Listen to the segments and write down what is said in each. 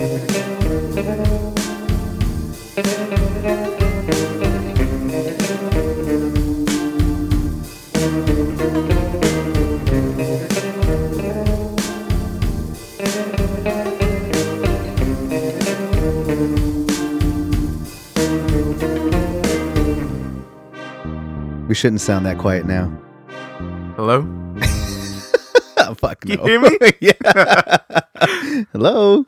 We shouldn't sound that quiet now. Hello? Oh, fuck no. You hear me? yeah. Hello.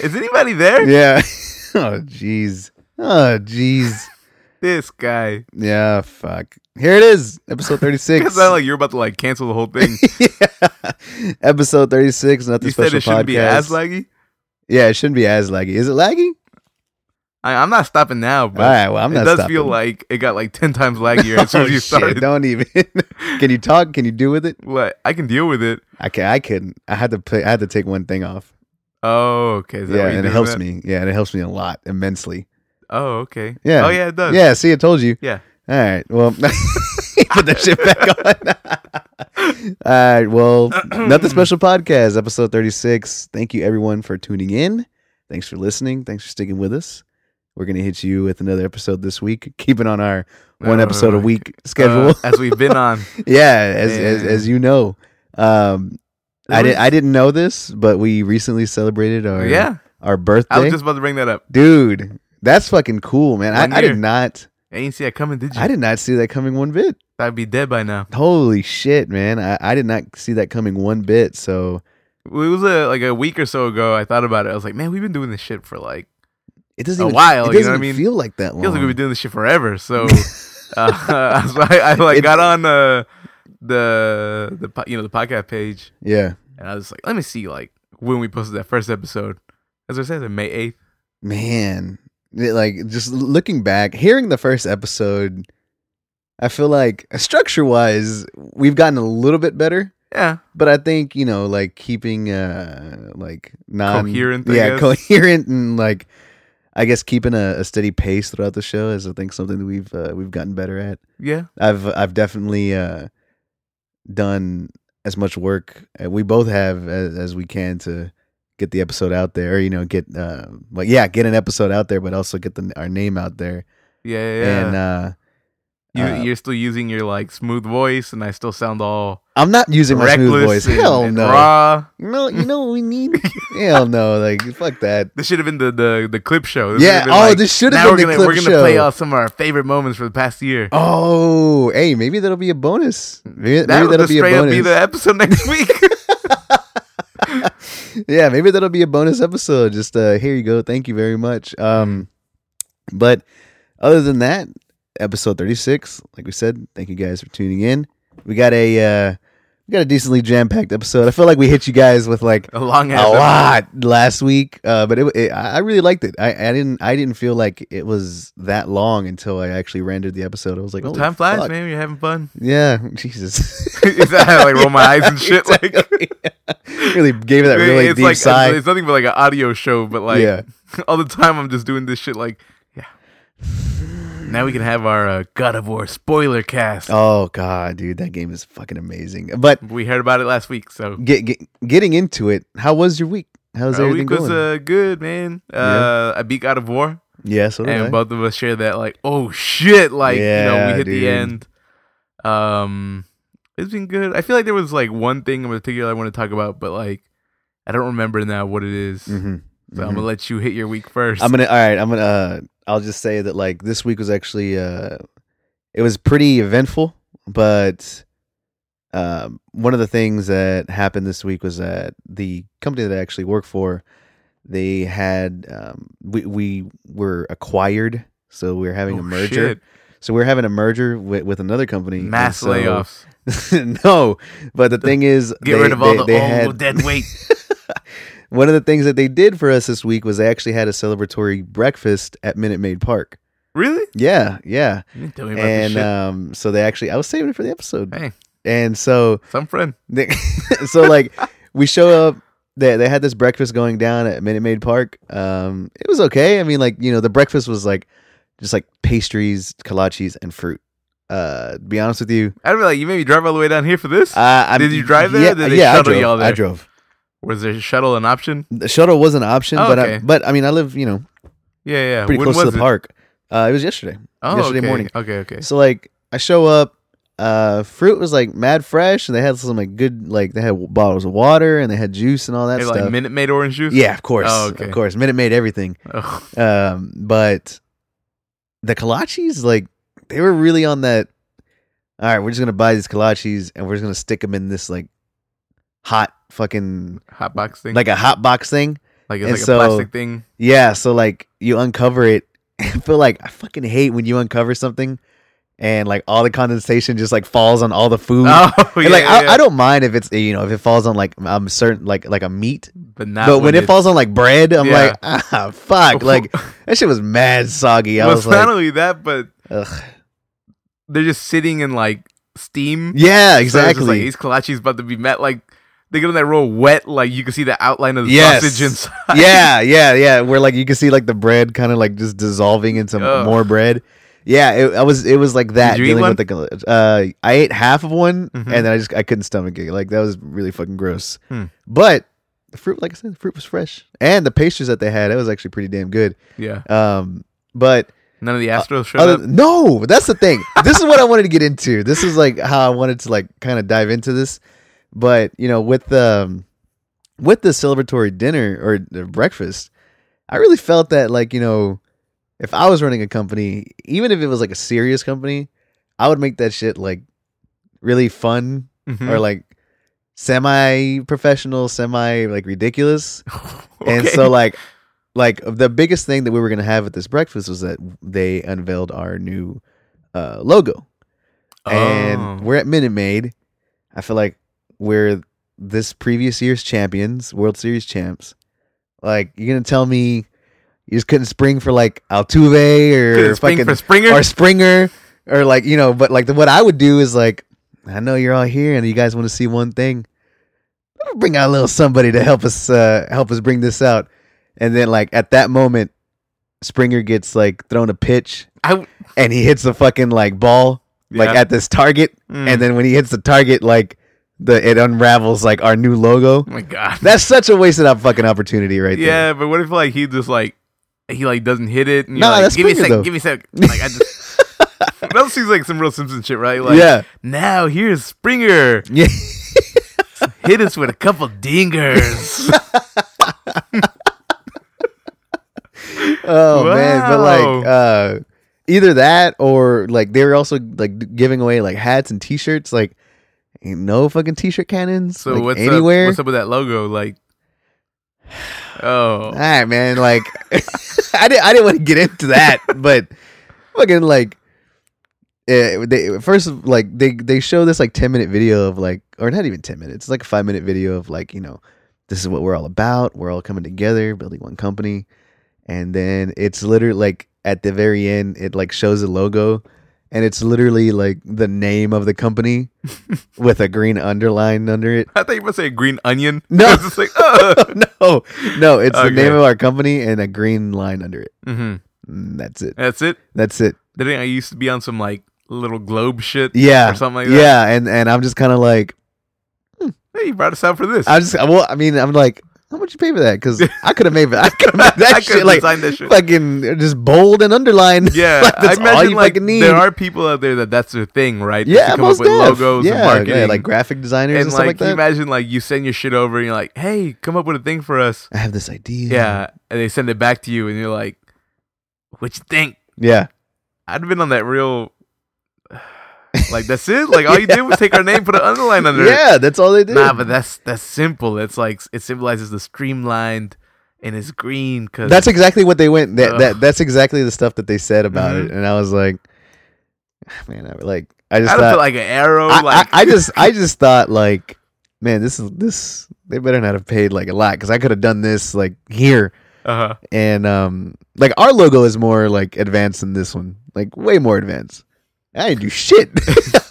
Is anybody there? Yeah. Oh jeez. Oh jeez. This guy. Yeah. Fuck. Here it is. Episode thirty six. It sounds like you're about to like cancel the whole thing. yeah. Episode thirty six. Nothing you said special it shouldn't podcast. be as laggy. yeah, it shouldn't be as laggy. Is it laggy? I, I'm not stopping now, but All right. Well, I'm it not. does stopping. feel like it got like ten times laggier as soon oh, as you shit. Don't even. can you talk? Can you do with it? What? I can deal with it. I can. I couldn't. I had to. Play, I had to take one thing off. Oh, okay. Yeah, and it helps that? me. Yeah, and it helps me a lot immensely. Oh, okay. Yeah. Oh, yeah, it does. Yeah. See, I told you. Yeah. All right. Well, put that shit back on. All right. Well, nothing special podcast, episode 36. Thank you, everyone, for tuning in. Thanks for listening. Thanks for sticking with us. We're going to hit you with another episode this week, keeping on our one Uh, episode a week schedule. uh, as we've been on. yeah, as, as, as you know. Um, I, did, I didn't know this, but we recently celebrated our, yeah. our birthday. I was just about to bring that up. Dude, that's fucking cool, man. I, I did not. I didn't see that coming, did you? I did not see that coming one bit. I'd be dead by now. Holy shit, man! I, I did not see that coming one bit. So It was a, like a week or so ago. I thought about it. I was like, man, we've been doing this shit for like it doesn't A even, while, It you doesn't know what I mean? feel like that long. feels like we've been doing this shit forever. So, uh, so I, I like It- got on uh, the the you know the podcast page, yeah, and I was like, let me see like when we posted that first episode. As I said, May eighth. man. Like just looking back, hearing the first episode, I feel like structure wise, we've gotten a little bit better. Yeah, But I think you know, like keeping uh like non Coherent, yeah, coherent, and like I guess keeping a, a steady pace throughout the show is I think something that we've uh, we've gotten better at. yeah. I've I've definitely uh, done as much work uh, we both have as, as we can to get the episode out there. Or, you know, get uh, like yeah, get an episode out there, but also get the, our name out there. Yeah, yeah. yeah. And uh, you, uh, you're still using your like smooth voice, and I still sound all I'm not using my smooth voice. and, Hell and no. raw. No, you know what we need? Hell no, like fuck that. This should have been the the, the clip show. This Yeah, oh, like, this should have been we're the gonna, clip We're gonna play out some of our favorite moments for the past year. Oh, hey, maybe that'll be a bonus. Maybe, that maybe that'll be a bonus. be the episode next week. yeah, maybe that'll be a bonus episode. Just uh here you go. Thank you very much. Um but other than that, episode 36, like we said, thank you guys for tuning in. We got a uh we got a decently jam-packed episode. I feel like we hit you guys with like a long a lot last week, uh, but it, it, I really liked it. I, I didn't I didn't feel like it was that long until I actually rendered the episode. I was like, Well, time flies, fuck. man. You're having fun. Yeah, Jesus. Is that how I like roll my eyes and shit? Like, really gave it that really it's deep like sigh. It's, it's nothing but like an audio show, but like Yeah. all the time I'm just doing this shit. Like, yeah. Now we can have our uh, God of War spoiler cast. Oh god, dude, that game is fucking amazing. But We heard about it last week, so get, get getting into it, how was your week? How's our everything week was going? uh, good, man. Uh, I beat God of War, yeah, so and I. both of us share that. Like, oh shit! Like, you know, we hit dude. the end. Um, it's been good. I feel like there was like one thing in particular I want to talk about, but like I don't remember now what it is. Mhm, So I'm mhm. gonna let you hit your week first. I'm gonna all right. I'm gonna. Uh, I'll just say that like this week was actually uh, it was pretty eventful, but um, one of the things that happened this week was that the company that I actually work for, they had um, we we were acquired, so we are having a Oh, merger. shit. So we're having a merger with, with another company. mass so- layoffs. no, but the thing is, Get they- rid of all they- the they old had- dead weight. One of the things that they did for us this week was they actually had a celebratory breakfast at Minute Maid Park. really? Yeah, yeah, tell me about and um, so they actually I was saving it for the episode, hey, and so some friend. they, so like we show up. They they had this breakfast going down at Minute Maid Park. Um, it was okay. I mean, like you know, the breakfast was like just like pastries, kolaches, and fruit. Uh, to be honest with you, I'd be like, you made me drive all the way down here for this. uh, Did you drive there Yeah, did they yeah, I drove. I drove. Was there a shuttle an option? The shuttle was an option, Oh, but I, but I mean, I live you know Yeah, yeah. pretty When close to the it? park. Uh, it was yesterday. Oh, yesterday okay. morning. Okay, okay. So like, I show up. Uh, fruit was like mad fresh, and they had some like good like they had bottles of water and they had juice and all that Hey, stuff. like Minute Maid orange juice. yeah, of course, Oh, okay. of course. Minute Maid everything. Oh, Um, but the kolaches, like, they were really on that. All right, we're just gonna buy these kolaches and we're just gonna stick them in this like hot fucking hot box thing. like a hot box thing. like it's and like so- a plastic thing. Yeah, so like you uncover it. I feel like I fucking hate when you uncover something and like all the condensation just like falls on all the food. Oh, And, yeah, like yeah, I, yeah. I don't mind if it's you know if it falls on like um certain like like a meat, But not. but when it falls on like bread, I'm like ah fuck like that shit was mad soggy. I well, was not like, only that, but ugh. they're just sitting in like steam. yeah, So exactly. like these kolaches about to be met. Like they get on that real wet. Like you can see the outline of the Yes. sausage inside. yeah, yeah, yeah. Where like you can see like the bread kind of like just dissolving into Ugh. more bread. Yeah, it, I was. It was like that. dealing with the. Uh, I ate half of one, Mhm. and then I just I couldn't stomach it. Like that was really fucking gross. Hmm. But the fruit, like I said, the fruit was fresh, and the pastries that they had, that was actually pretty damn good. yeah. Um, but None of the Astros showed other, up. no, that's the thing. this is what I wanted to get into. This is like how I wanted to like kind of dive into this. But you know, with the um, with the celebratory dinner or the breakfast, I really felt that like you know, if I was running a company, even if it was like a serious company, I would make that shit like really fun Mhm. or like semi professional, semi like ridiculous. And so like like the biggest thing that we were gonna have at this breakfast was that they unveiled our new uh logo. And Oh. we're at Minute Maid. I feel like we're this previous year's champions, World Series champs. Like you're gonna tell me you just couldn't spring for like Altuve or spring fucking Springer. or Springer or like you know, but like the, what I would do is like I know you're all here and you guys want to see one thing. Bring out a little somebody to help us uh help us bring this out. And then like at that moment Springer gets like thrown a pitch and he hits the fucking like ball like yeah. at this target Mm. and then when he hits the target like the it unravels like our new logo. oh my god. That's such a wasted up fucking opportunity right there. yeah, but what if like he just like he like doesn't hit it? And you're Nah, like, that's give me a second. though. Give me a second. Like I just. that seems like some real Simpson shit, right? Like, yeah. now here's Springer. Yeah. Hit us with a couple dingers. Oh man, but like uh either that or like they were also like giving away like hats and t-shirts like ain't no fucking t-shirt cannons so like, what's anywhere. up? What's up with that logo? Like, oh, All right, man, like I didn't I didn't want to get into that, but fucking like uh, they first like they they show this like 10 minute video of like or not even 10 minutes, it's like a 5 minute video of like, you know, this is what we're all about. We're all coming together, building one company. And then it's literally like at the very end, it like shows the logo and it's literally like the name of the company with a green underline under it. I thought you were say green onion. No. I was just like, oh. no, no, it's the name of our company and a green line under it. hmm Mm, that's it. That's it. That's it. Didn't I used to be on some like little globe shit? Yeah, or something like that. yeah, and and I'm just kind of like, Hey, you brought us out for this. I just well, I mean, I'm like, how much you pay for that? Because I could have made it I could have made that I shit like designed that shit. fucking just bold and underlined. Yeah, Like, that's I all imagine you like fucking need. there are people out there that that's their thing, right? Yeah, to come most up with logos yeah, and marketing, yeah, like graphic designers and, and stuff like, like can you that. imagine like you send your shit over and you're like, "Hey, come up with a thing for us." I have this idea. Yeah, and they send it back to you, and you're like, "What you think?" yeah, I'd have been on that real. Like that's it. Like all you did was take our name, put an underline under it. yeah. That's all they did. Nah, but that's that's simple. It's like it symbolizes the streamlined, and it's green because that's exactly what they went. That, that that's exactly the stuff that they said about Mhm. it, and I was like, man, I like I just I thought feel like an arrow. I, like I, I just I just thought like, man, this is this they better not have paid like a lot because I could have done this like here uh-huh. and um like our logo is more like advanced than this one, like way more advanced. I didn't do shit.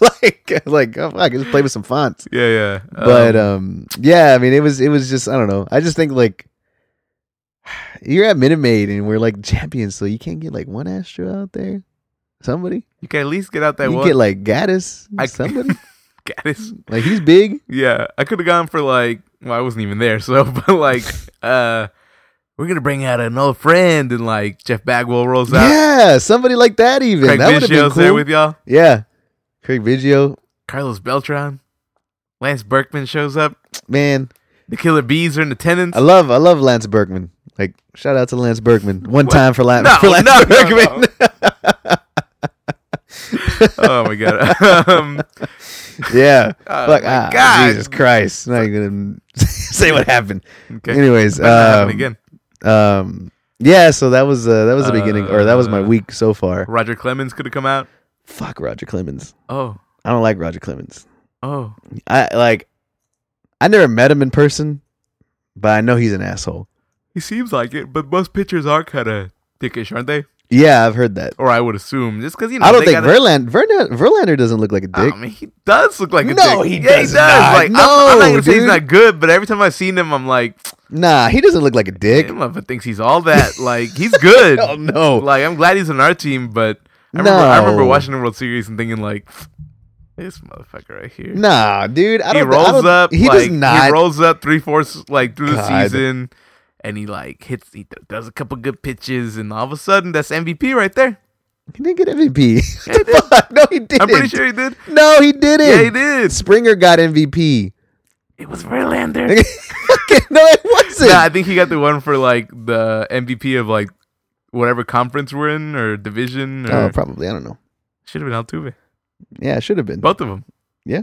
like like oh, I can just play with some fonts. yeah, yeah. But Um, um yeah, I mean it was it was just I don't know. I just think like you're at Minute Maid and we're like champions, so you can't get like one Astro out there. Somebody you can at least get out that you one. get like Gattis. I- somebody Gattis. like he's big. Yeah, I could have gone for like well, I wasn't even there, so but like uh we're gonna bring out an old friend and like Jeff Bagwell rolls out. Yeah, somebody like that even. Craig that would have been Biggio's there with y'all. yeah, Craig Biggio, Carlos Beltran. Lance Berkman shows up. man. The Killer Bees are in attendance. I love I love Lance Berkman. Like shout out to Lance Berkman. One time for Lance No, for Lance no, no, Berkman. oh my god. um, yeah. Oh Fuck, ah, God. Jesus Christ. I'm not even gonna say what happened. okay. Anyways, not happen um, again. Um yeah, so that was uh, that was the beginning or that was my Uh, week so far. Roger Clemens could have come out. Fuck Roger Clemens. Oh, I don't like Roger Clemens. oh. I like I never met him in person, but I know he's an asshole. He seems like it, but most pitchers are kind of dickish, aren't they? Yeah, I've heard that. Or I would assume, just because you know. I don't think gotta- Verlander, Verlander Verlander doesn't look like a dick. I mean, he does look like a No, dick. he yeah, does he does. not. Like, I'm, I'm No, not gonna say he's not good, but every time I've seen him, I'm like, Nah, he doesn't look like a dick. motherfucker thinks he's all that. like, he's good. Hell oh, no. Like, I'm glad he's on our team, but I remember, I remember watching the World Series and thinking like, this motherfucker right here. Nah, dude. I he don't. I rolls don't- up. He like, does not. He rolls up three fourths like through the season, and he like hits. He does a couple good pitches, and all of a sudden, that's MVP right there. He didn't get MVP. Yeah, he no, he didn't. I'm pretty sure he did. No, he didn't. Yeah, he did. Springer got MVP. It was Verlander. Fucking- no, it wasn't. yeah, I think he got the one for like the MVP of like whatever conference we're in or division. Or oh, probably. I don't know. should have been Altuve. Yeah, it should have been Both of them. Yeah,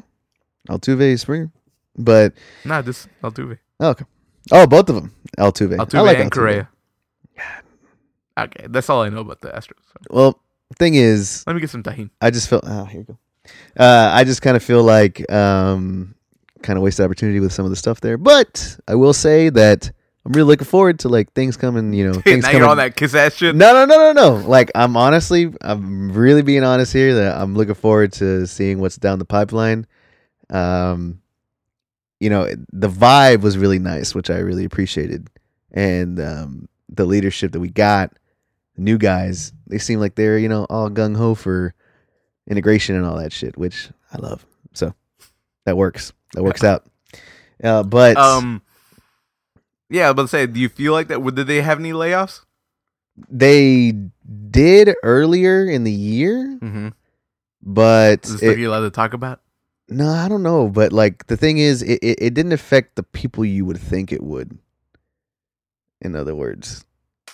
Altuve, Springer, but Nah, just Altuve. oh, okay. Oh, both of them. Altuve. Altuve I like and Altuve. Correa. Okay, that's all I know about the Astros. So Well, thing is, let me get some Tajin. I just felt. Oh, here you go. Uh, I just kind of feel like um, kind of wasted opportunity with some of the stuff there. But I will say that I'm really looking forward to like things coming. You know, things now coming. you're on that kiss ass shit. No, no, no, no, no. Like I'm honestly, I'm really being honest here. That I'm looking forward to seeing what's down the pipeline. Um, you know, the vibe was really nice, which I really appreciated, and um, the leadership that we got, the new guys, they seem like they're you know all gung ho for integration and all that shit, which I love. So that works. That works out. Uh, but Um. Yeah, I was about to say, do you feel like that? Did they have any layoffs? they did earlier in the year, Mm-hmm. but Is this it- you're allowed to talk about? No, I don't know, but like the thing is, it, it, it didn't affect the people you would think it would. In other words,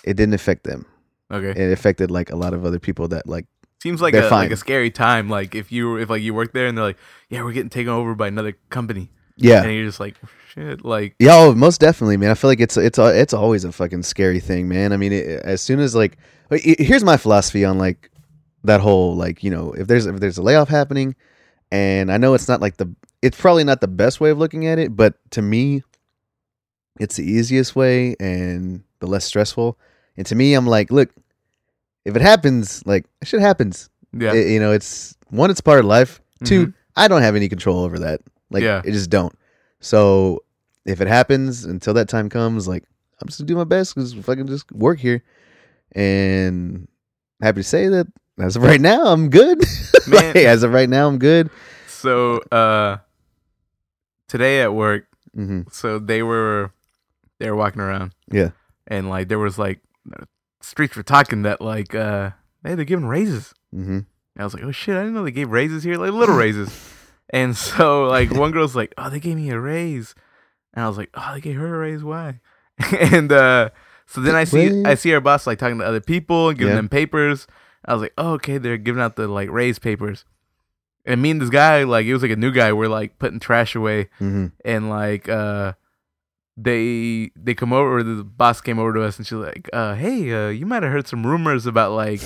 it didn't affect them. Okay. It affected like a lot of other people that like Seems like a fine. like a scary time. Like if you if like you work there and they're like, yeah, we're getting taken over by another company, yeah, and you're just like, shit, like yeah, oh, most definitely, man. I feel like it's it's it's always a fucking scary thing, man. I mean, it, as soon as like, it- here's my philosophy on like that whole like you know if there's if there's a layoff happening, and I know it's not like the it's probably not the best way of looking at it, but to me, it's the easiest way and the less stressful. And to me, I'm like, look, if it happens, like shit happens. yeah, It- you know, it's one, it's part of life. Two, Mhm. I don't have any control over that. Like, Yeah. I just don't. So if it happens until that time comes, like I'm just gonna do my best because if I can just work here, and happy to say that as of right now, I'm good. Man. Like, as of right now, I'm good. So uh, today at work, hmm so they were they were walking around, Yeah. and like there was like streets were talking that like uh, hey, they're giving raises. hmm And I was like, oh shit, I didn't know they gave raises here, like little raises. And so like one girl's like, oh, they gave me a raise, and I was like, oh, they gave her a raise, why? and uh, so then I see? I see our boss like talking to other people and giving Yeah. them papers. I was like, oh, okay, they're giving out the like raise papers. And me and this guy, like it was like a new guy, we're like putting trash away, hmm and like uh, they they come over. The boss came over to us, and she's like, uh, hey, uh, you might have heard some rumors about like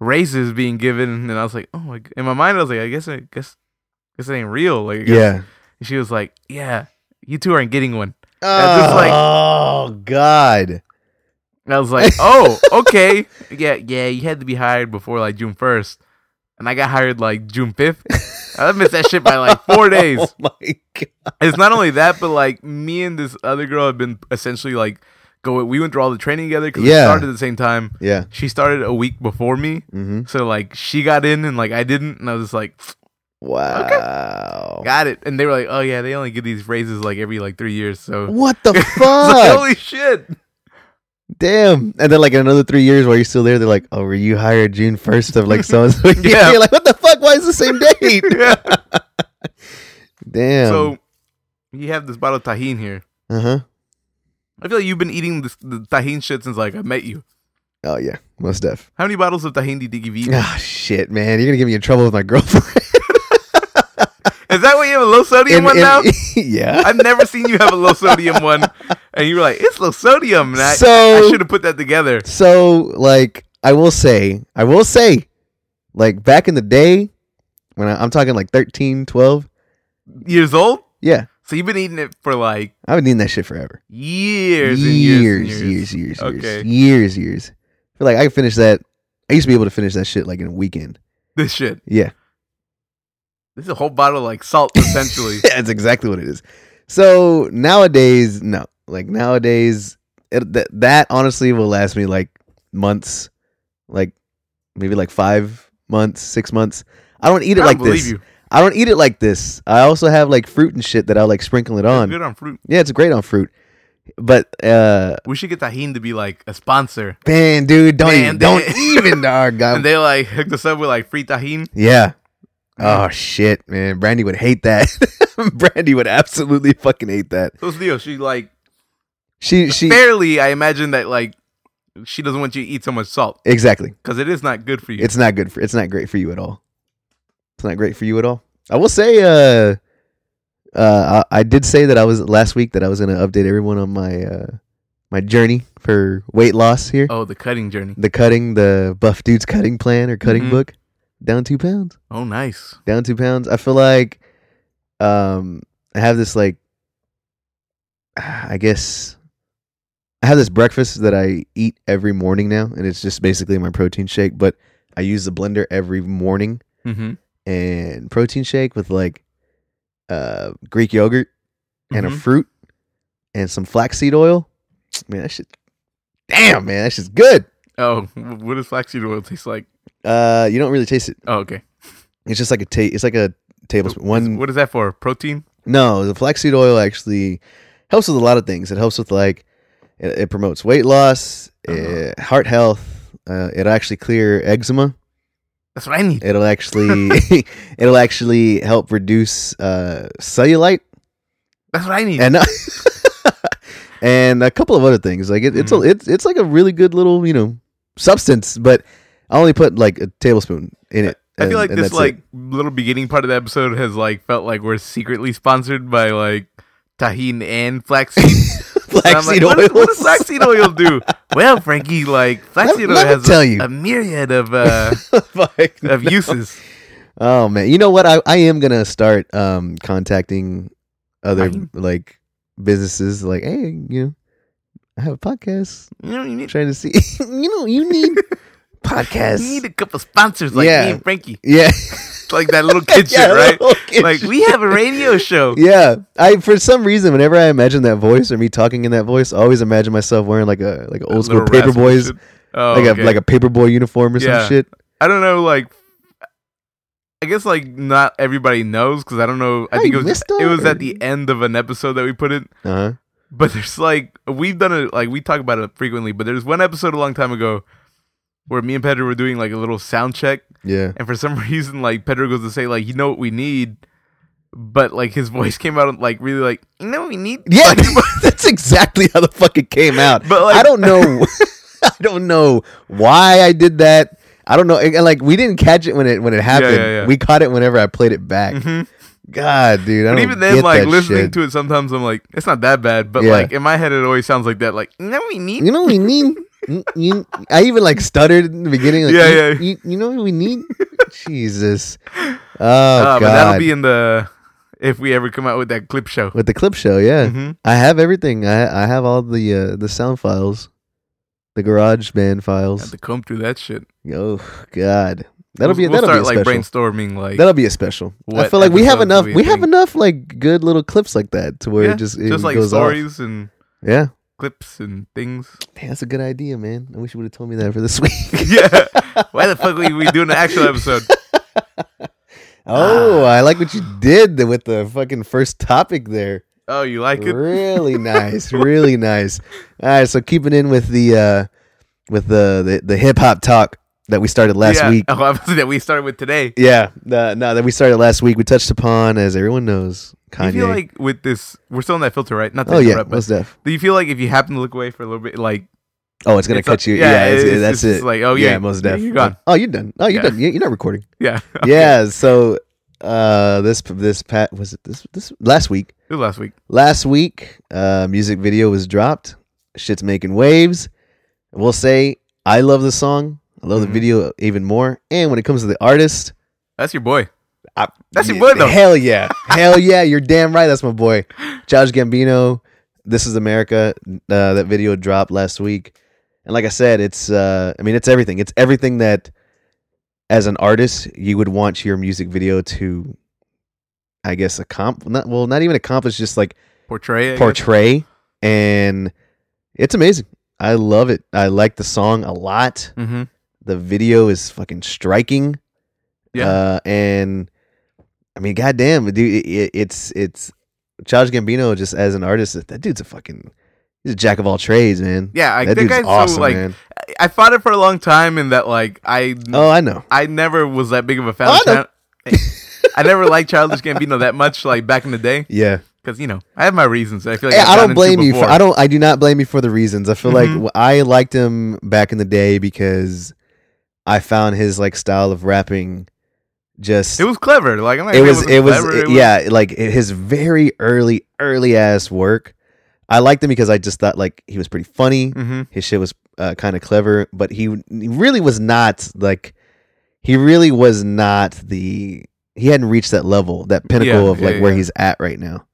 raises being given, and I was like, oh my. In my mind, I was like, I guess, I guess, guess it ain't real. Like, Yeah. And she was like, yeah, you two aren't getting one. Just like- oh God. And I was like, oh, okay, yeah, yeah. You had to be hired before like June first, and I got hired like June fifth. I missed that shit by like four days. Oh my God. It's not only that, but like me and this other girl have been essentially like go. We went through all the training together because we started at the same time. Yeah. She started a week before me, hmm so like she got in and like I didn't, and I was just like, Wow. Got it. And they were like, oh yeah, they only give these raises like every like three years. So What the It's like, fuck? holy shit. Damn. And then like in another three years while you're still there, they're like, Oh, were you hired June first of like so and so? Yeah. You're like, what the fuck? Why is the same date? yeah. Damn. So you have this bottle of Tajin here. uh-huh. I feel like you've been eating this, the Tajin shit since like I met you. Oh yeah, most def. How many bottles of Tajin did you eat? Ah shit, man. You're gonna get me in trouble with my girlfriend. Is that why you have a low sodium In- one in- now? yeah. I've never seen you have a low sodium one, and you were like, "It's low sodium." And I, So- I should have put that together. So, like, I will say, I will say, like, back in the day, when I, I'm talking like 13, 12, Years old, yeah, so you've been eating it for like I've been eating that shit forever. years, years, and years, years, years, Okay. years, years, years. I feel like I could finish that. I used to be able to finish that shit like in a weekend. This shit. Yeah, This is a whole bottle of like salt, essentially. Yeah, that's exactly what it is. So nowadays, no, like nowadays, it, that that honestly will last me like months, like maybe like five months, six months. I don't eat it I like believe this. you. I don't eat it like this. I also have like fruit and shit that I'll like sprinkle it It's on. good on fruit. Yeah, it's great on fruit. But uh We should get Tajin to be like a sponsor, man, dude, don't Man, even don't even dog. and they like hooked us up with like free Tajin. yeah. Oh shit, man. Brandy would hate that. Brandy would absolutely fucking hate that. So deal? She like She she fairly. I imagine that like she doesn't want you to eat so much salt exactly. because it is not good for you. It's not good for it's not great for you at all. It's not great for you at all. I will say uh uh I, I did say that I was last week that I was gonna update everyone on my uh my journey for weight loss here. oh, the cutting journey. the cutting, the buff dudes cutting plan or cutting Mhm. book, down two pounds, Oh, nice. down two pounds. I feel like, um, I have this like, I guess, I have this breakfast that I eat every morning now, and it's just basically my protein shake. But I use the blender every morning Mm-hmm. and protein shake with like, uh, Greek yogurt and a Mhm. fruit and some flaxseed oil. Man, that shit. Damn, man, that shit's good. Oh, what does flaxseed oil taste like? Uh, you don't really taste it. Oh, okay. It's just like a ta- It's like a tablespoon. One. What is that for? Protein? No, the flaxseed oil actually helps with a lot of things. It helps with like it, it promotes weight loss, Uh-huh. uh, heart health. Uh, it'll actually clear eczema. That's what I need. It'll actually it'll actually help reduce uh, cellulite That's what I need. and and a couple of other things. Like it, it's a, Mhm. it's it's like a really good little you know substance, but I only put like a tablespoon in it. I feel like this that's it. like little beginning part of the episode has like felt like we're secretly sponsored by like Tajin and flaxseed. And I'm flaxseed like, oil. what, what does flaxseed oil do? Well, Frankie, like flaxseed Let- oil let has tell a, you. a myriad of uh, Fuck, of no. uses. Oh man, you know what? I, I am gonna start um contacting other Fine. like businesses. Like, hey, you know, I have a podcast. You know, you need, trying to see, you know, you need podcasts. you need a couple sponsors like Yeah. me and Frankie, yeah, like that little kid Yeah, shit, right? kid Like shit. we have a radio show. Yeah, I for some reason, whenever I imagine that voice or me talking in that voice, I always imagine myself wearing like a like a old school paper boys. Oh, like okay. a like a paper boy uniform or Yeah. some shit. I don't know, like I guess like not everybody knows because I don't know. I Hey, think it was it was at the end of an episode that we put it. Uh huh. But there's like we've done it like we talk about it frequently. But there's one episode a long time ago where me and Pedro were doing like a little sound check, Yeah. and for some reason like Pedro goes to say like you know what we need, but like his voice came out like really like you know what we need. Yeah, that's exactly how the fuck it came out. But, like- I don't know, I don't know why I did that. I don't know. And like we didn't catch it when it when it happened. yeah, yeah. We caught it whenever I played it back. Mhm. God, dude. I But don't even then, like listening shit. to it, sometimes I'm like, it's not that bad. But Yeah. like in my head, it always sounds like that. Like, you know what we need? You know what we need? You- you- I even like stuttered in the beginning. Like, Yeah, you, yeah. You, you know what we need? Jesus. Oh Uh, God. but that'll be in the if we ever come out with that clip show. With the clip show, yeah. Mhm. I have everything. I I have all the uh, the sound files, the GarageBand Have files. to comb through that shit. Oh God, that'll be We'll that'll start be a like special. brainstorming. Like, That'll be a special. I feel like we have enough. we We have enough like good little clips like that to where yeah, it just it just like goes off. stories and Yeah, clips and things. Damn, that's a good idea, man. I wish you would have told me that for this week. yeah. Why the fuck are we doing an actual episode? Oh, I like what you did with the fucking first topic there. Oh, you like it? Really nice, really nice. All right, so keeping in with the uh with the the, the hip hop talk that we started last yeah. week. Oh, that we started with today. Yeah, no, no, that we started last week. We touched upon, as everyone knows, Do you feel like with this, we're still in that filter, right? Not to oh yeah, most def. do you feel like if you happen to look away for a little bit, like Oh, it's gonna it's cut a- you. yeah, Yeah, it's, it's- that's it's it. like, oh, yeah, most yeah, def. you're gone. Oh, you're done. Oh, you're Yeah. done. You- You're not recording. yeah, Yeah. So, uh, this this pat was it this this last week. it was last week. Last week, uh, music video was dropped. Shit's making waves. We'll say I love the song. I love Mhm. the video even more. And when it comes to the artist, That's your boy. I, That's your boy, though. Hell yeah, hell yeah! You're damn right. That's my boy, Josh Gambino. This is America. Uh, that video dropped last week, and like I said, it's. Uh, I mean, it's everything. It's everything that, as an artist, you would want your music video to. I guess accomplish. Not well, not even accomplish. Just like Portray. I guess. portray, and it's amazing. I love it. I like the song a lot. Mm-hmm. The video is fucking striking. Yeah. Uh, and I mean, goddamn, dude, it, it, it's it's Childish Gambino just as an artist. That dude's a fucking he's a jack of all trades, man. Yeah, I, that that dude's guy's awesome, so like man. I- fought it for a long time, and that like I Oh, I know. I never was that big of a fan. Oh, I. I never liked Childish Gambino that much, like back in the day, Yeah, because you know I have my reasons. I feel like Hey, I don't blame you for. I don't. I do not blame you for the reasons. I feel Mhm. like I liked him back in the day because I found his like style of rapping just It was clever. Like I'm it was it was, clever, it- yeah like his very early early ass work. I liked him because i just thought like he was pretty funny. Hmm his shit was uh, kind of clever but he, he really was not like he really was not the he hadn't reached that level that pinnacle Yeah, of like yeah, where yeah. he's at right now.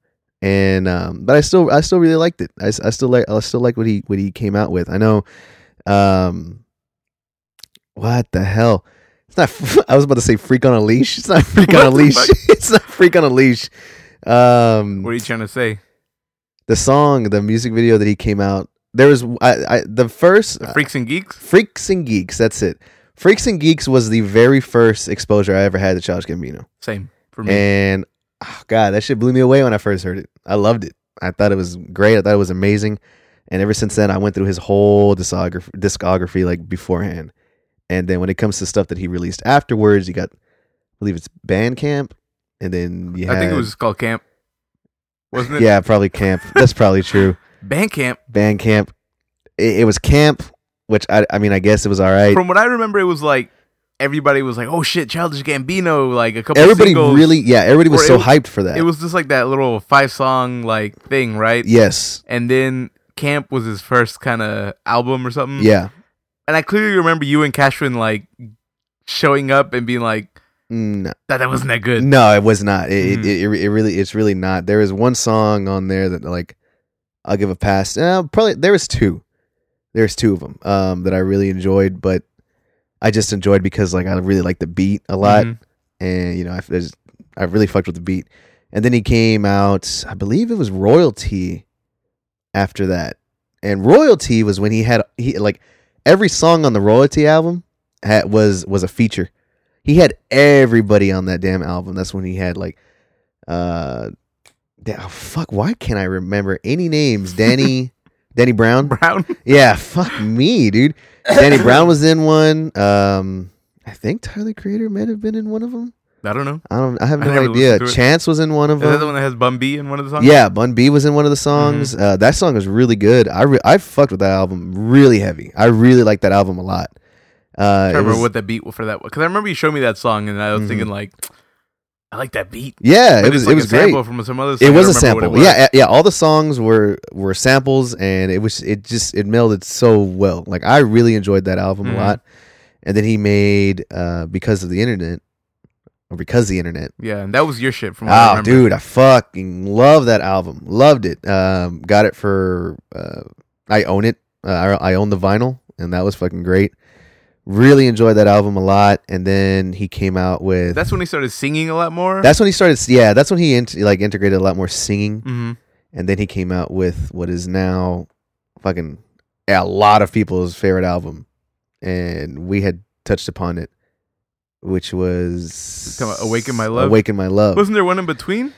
And um but i still i still really liked it. I, I still like i still like what he what he came out with. I know um what the hell not i was about to say freak on a leash it's not freak on a leash it's not freak on a leash um What are you trying to say? the song the music video that he came out there was i, I the first The Freaks and Geeks. Freaks and Geeks. That's it. Freaks and Geeks was the very first exposure I ever had to Childish Gambino, Same for me. and oh god, that shit blew me away when I first heard it. I loved it. I thought it was great. I thought it was amazing, and ever since then, I went through his whole discography, discography like beforehand. And then when it comes to stuff that he released afterwards, you got, I believe it's Bandcamp, and then you I think it was called Camp. Wasn't it? yeah, probably Camp. That's probably true. Bandcamp. Bandcamp. It, it was Camp, which I, I mean, I guess it was all right. From what I remember, it was like everybody was like, "Oh shit, Childish Gambino!" Like a couple. Everybody singles. really, yeah, everybody was so hyped for that. It was just like that little five song like thing, right? yes, And then Camp was his first kind of album or something. yeah. And I clearly remember you and Cashman like showing up and being like, No, "That that wasn't that good." no, it was not. It, Mhm. it, it, it really, it's really not. There is one song on there that like I'll give a pass. Uh, probably there was two. There's two of them um, that I really enjoyed, but I just enjoyed because like I really like the beat a lot, Mhm. and you know I, I just- I really fucked with the beat. And then he came out, I believe it was Royalty. After that, and Royalty was when he had he like every song on the Royalty album had was was a feature. He had everybody on that damn album. That's when he had like, uh, oh, fuck. Why can't I remember any names? Danny, Danny Brown. Brown. Yeah, fuck me, dude. Danny Brown was in one. Um, I think Tyler Creator might have been in one of them. I don't know. I don't. I have no never idea. listened to it. Chance was in one of Is that the them. one that has Bun B in one of the songs? Yeah, Bun B was in one of the songs. Mm-hmm. Uh, that song was really good. I re- I fucked with that album really heavy. I really like that album a lot. Uh, I remember was- what that beat for that one. because I remember you showed me that song and I was Mhm. thinking like, I like that beat. yeah, But it was like it was a great. from some other. Song. It was a sample. was. Yeah, yeah. All the songs were were samples, and it was it just it melded so well. Like I really enjoyed that album Mhm. a lot. And then he made uh, because of the internet, or because of the internet. yeah, and that was your shit from. What I Oh, remember. dude, I fucking love that album. Loved it. Um, got it for uh, I own it. Uh, I, I own the vinyl, and that was fucking great. Really enjoyed that album a lot. And then he came out with That's when he started singing a lot more. that's when he started. Yeah, that's when he int- like integrated a lot more singing. hmm and then he came out with what is now fucking a lot of people's favorite album and we had touched upon it which was Talking about Awaken My Love? Awaken My Love. Wasn't there one in between?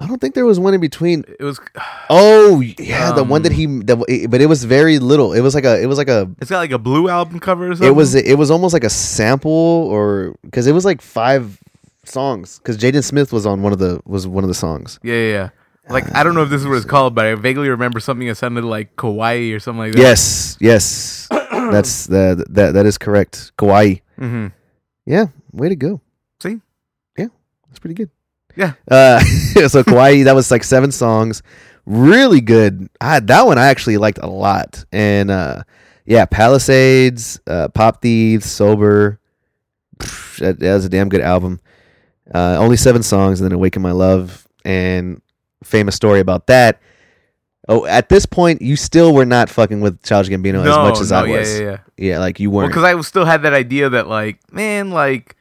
I don't think there was one in between. It was. Oh yeah, the one that Um, he, that, but it was very little. It was like a, it was like a, It's got like a blue album cover or something. it was, it was almost like a sample, or because it was like five songs. Because Jaden Smith was on one of the was one of the songs. Yeah, yeah. yeah. Like I don't know if this is what it's called, but I vaguely remember something that sounded like Kauai or something like that. Yes, yes, that's that that that is correct. Kauai. Mm-hmm. Yeah, way to go. See? Yeah, that's pretty good. Yeah. Uh, so Kauai, that was like seven songs, really good. I, that one I actually liked a lot, and uh, yeah, Palisades, uh, Pop Thieves, Sober. pff, That, that was a damn good album. Uh, only seven songs, and then Awaken My Love, and famous story about that. Oh, at this point, you still were not fucking with Childish Gambino as much as no, I was. Yeah, yeah. Yeah, yeah like you weren't. because I still had that idea that like, man, like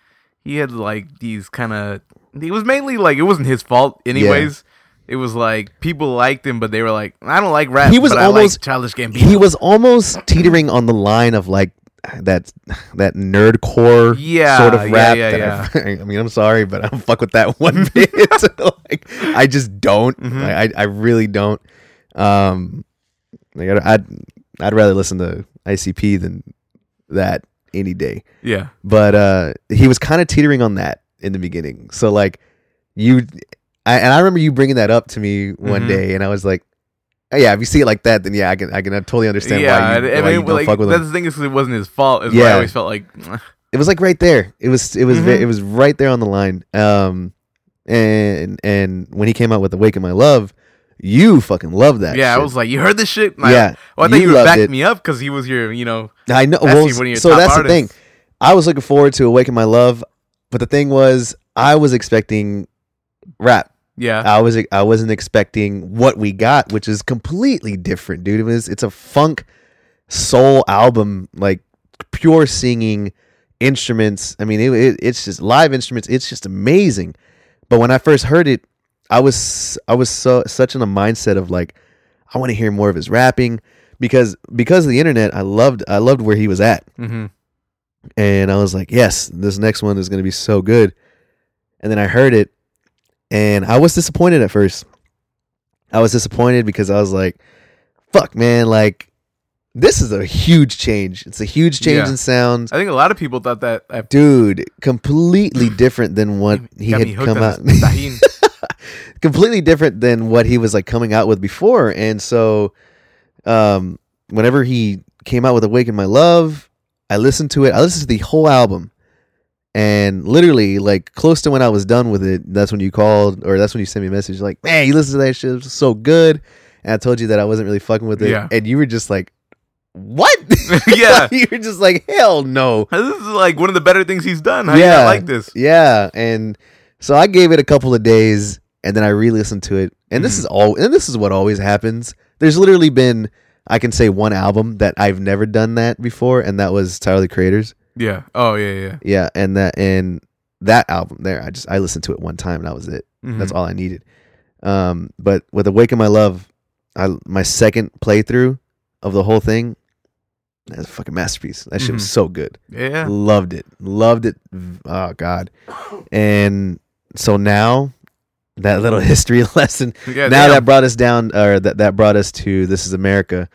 he had like these kind of. He was mainly like it wasn't his fault, anyways. It was like people liked him, but they were like, I don't like rap. He was but I almost- like Childish Gambino. he was almost teetering on the line of like that that nerdcore Yeah, sort of yeah, rap. yeah, that I, I mean, I'm sorry, but I don't fuck with that one bit. like, I just don't. Mhm. Like, I I really don't. Um, like I'd, I'd I'd rather listen to ICP than that any day. yeah, But uh, he was kind of teetering on that in the beginning. So like you, I, and I remember you bringing that up to me one Mhm. day, and I was like. "Oh, Yeah, if you see it like that, then yeah, I can I can totally understand yeah. why you, and- why and you don't like, fuck with that's him. the thing is, it wasn't his fault. Is why I always felt like, It was like right there. It was it was Mhm. it was right there on the line. Um, and and when he came out with "Awaken My Love," you fucking love that. yeah, I was like, you heard this shit? Oh, I- yeah. well, I think you you, would loved back it. me up because he was your, you know, I know. Well, your so that's the thing. I was looking forward to "Awaken My Love," but the thing was, I was expecting rap. Yeah, I was I wasn't expecting what we got, which is completely different, dude. It was it's a funk soul album, like pure singing instruments. I mean, it, it, it's just live instruments. It's just amazing. But when I first heard it, I was I was so such in a mindset of like I want to hear more of his rapping because because of the internet. I loved I loved where he was at, hmm and I was like, yes, this next one is going to be so good. And then I heard it, and I was disappointed at first. I was disappointed because I was like, fuck, man, like this is a huge change. It's a huge change Yeah. in sound. I think a lot of people thought that. I, Dude, completely different than what he had come out. completely different than what he was like coming out with before. And so, um, whenever he came out with "Awaken My Love," I listened to it. I listened to the whole album, and literally, like close to when I was done with it, that's when you called, or that's when you sent me a message like, "Man, you listen to that shit? It was so good." And I told you that I wasn't really fucking with it, Yeah. and you were just like, "What?" Yeah. you were just like, "Hell no." this is like one of the better things he's done. How not like this? Yeah, and so I gave it a couple of days, and then I re-listened to it, and this Mhm. is all, and this is what always happens. There's literally been, I can say one album that I've never done that before, and that was Tyler the Creator's. Yeah. Oh yeah, yeah. Yeah, and that and that album there, I just I listened to it one time, and that was it. Mhm. That's all I needed. Um, but with "Awaken My Love," I my second playthrough of the whole thing, that's a fucking masterpiece. That shit was Mhm. so good. Yeah. Loved it. Loved it. Oh God. And so now that little history lesson. Yeah. now damn. that brought us down or that, that brought us to This is America,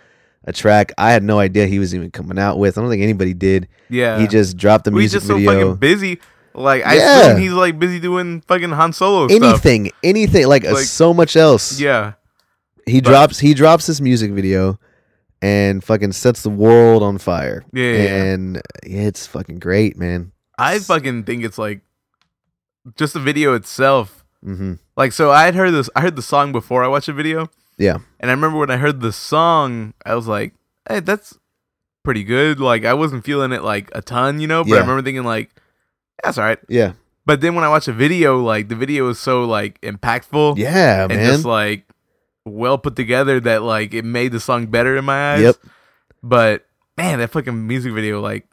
a track I had no idea he was even coming out with. I don't think anybody did. yeah. he just dropped the he's music just so video. fucking busy. Like I Yeah. assume he's like busy doing fucking Han Solo stuff. anything, anything like, uh, Like- so much else. Yeah. He but- drops he drops this music video and fucking sets the world on fire. Yeah, yeah, yeah. And it's fucking great, man. I fucking think it's like just the video itself. hmm Like so I had heard this I heard the song before I watched the video. Yeah. And I remember when I heard the song, I was like, "Hey, that's pretty good." Like I wasn't feeling it like a ton, you know, but Yeah. I remember thinking like, "That's all right." Yeah. But then when I watched the video, like the video is so like impactful Yeah, and man. just like well put together that like it made the song better in my eyes. Yep. But man, that fucking music video, like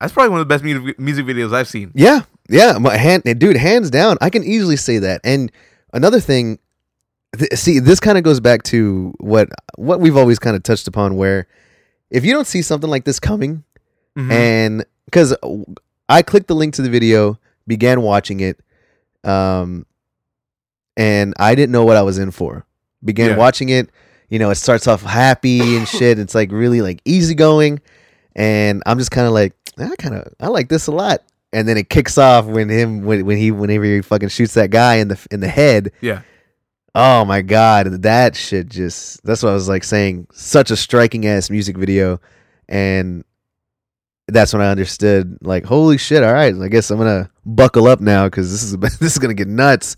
that's probably one of the best music music videos I've seen. Yeah, yeah, my hand, dude, hands down. I can easily say that. And another thing, th- see, this kind of goes back to what what we've always kind of touched upon, where if you don't see something like this coming, Mhm. and because I clicked the link to the video, began watching it, um, and I didn't know what I was in for. Began Yeah. watching it. You know, it starts off happy and shit. It's like really like easygoing, and I'm just kind of like, I kind of I like this a lot. And then it kicks off when him when, when he whenever he fucking shoots that guy in the in the head. Yeah. Oh my god, that shit just that's what I was like saying. Such a striking ass music video and that's when I understood like holy shit, all right, I guess I'm going to buckle up now cuz this is this is going to get nuts.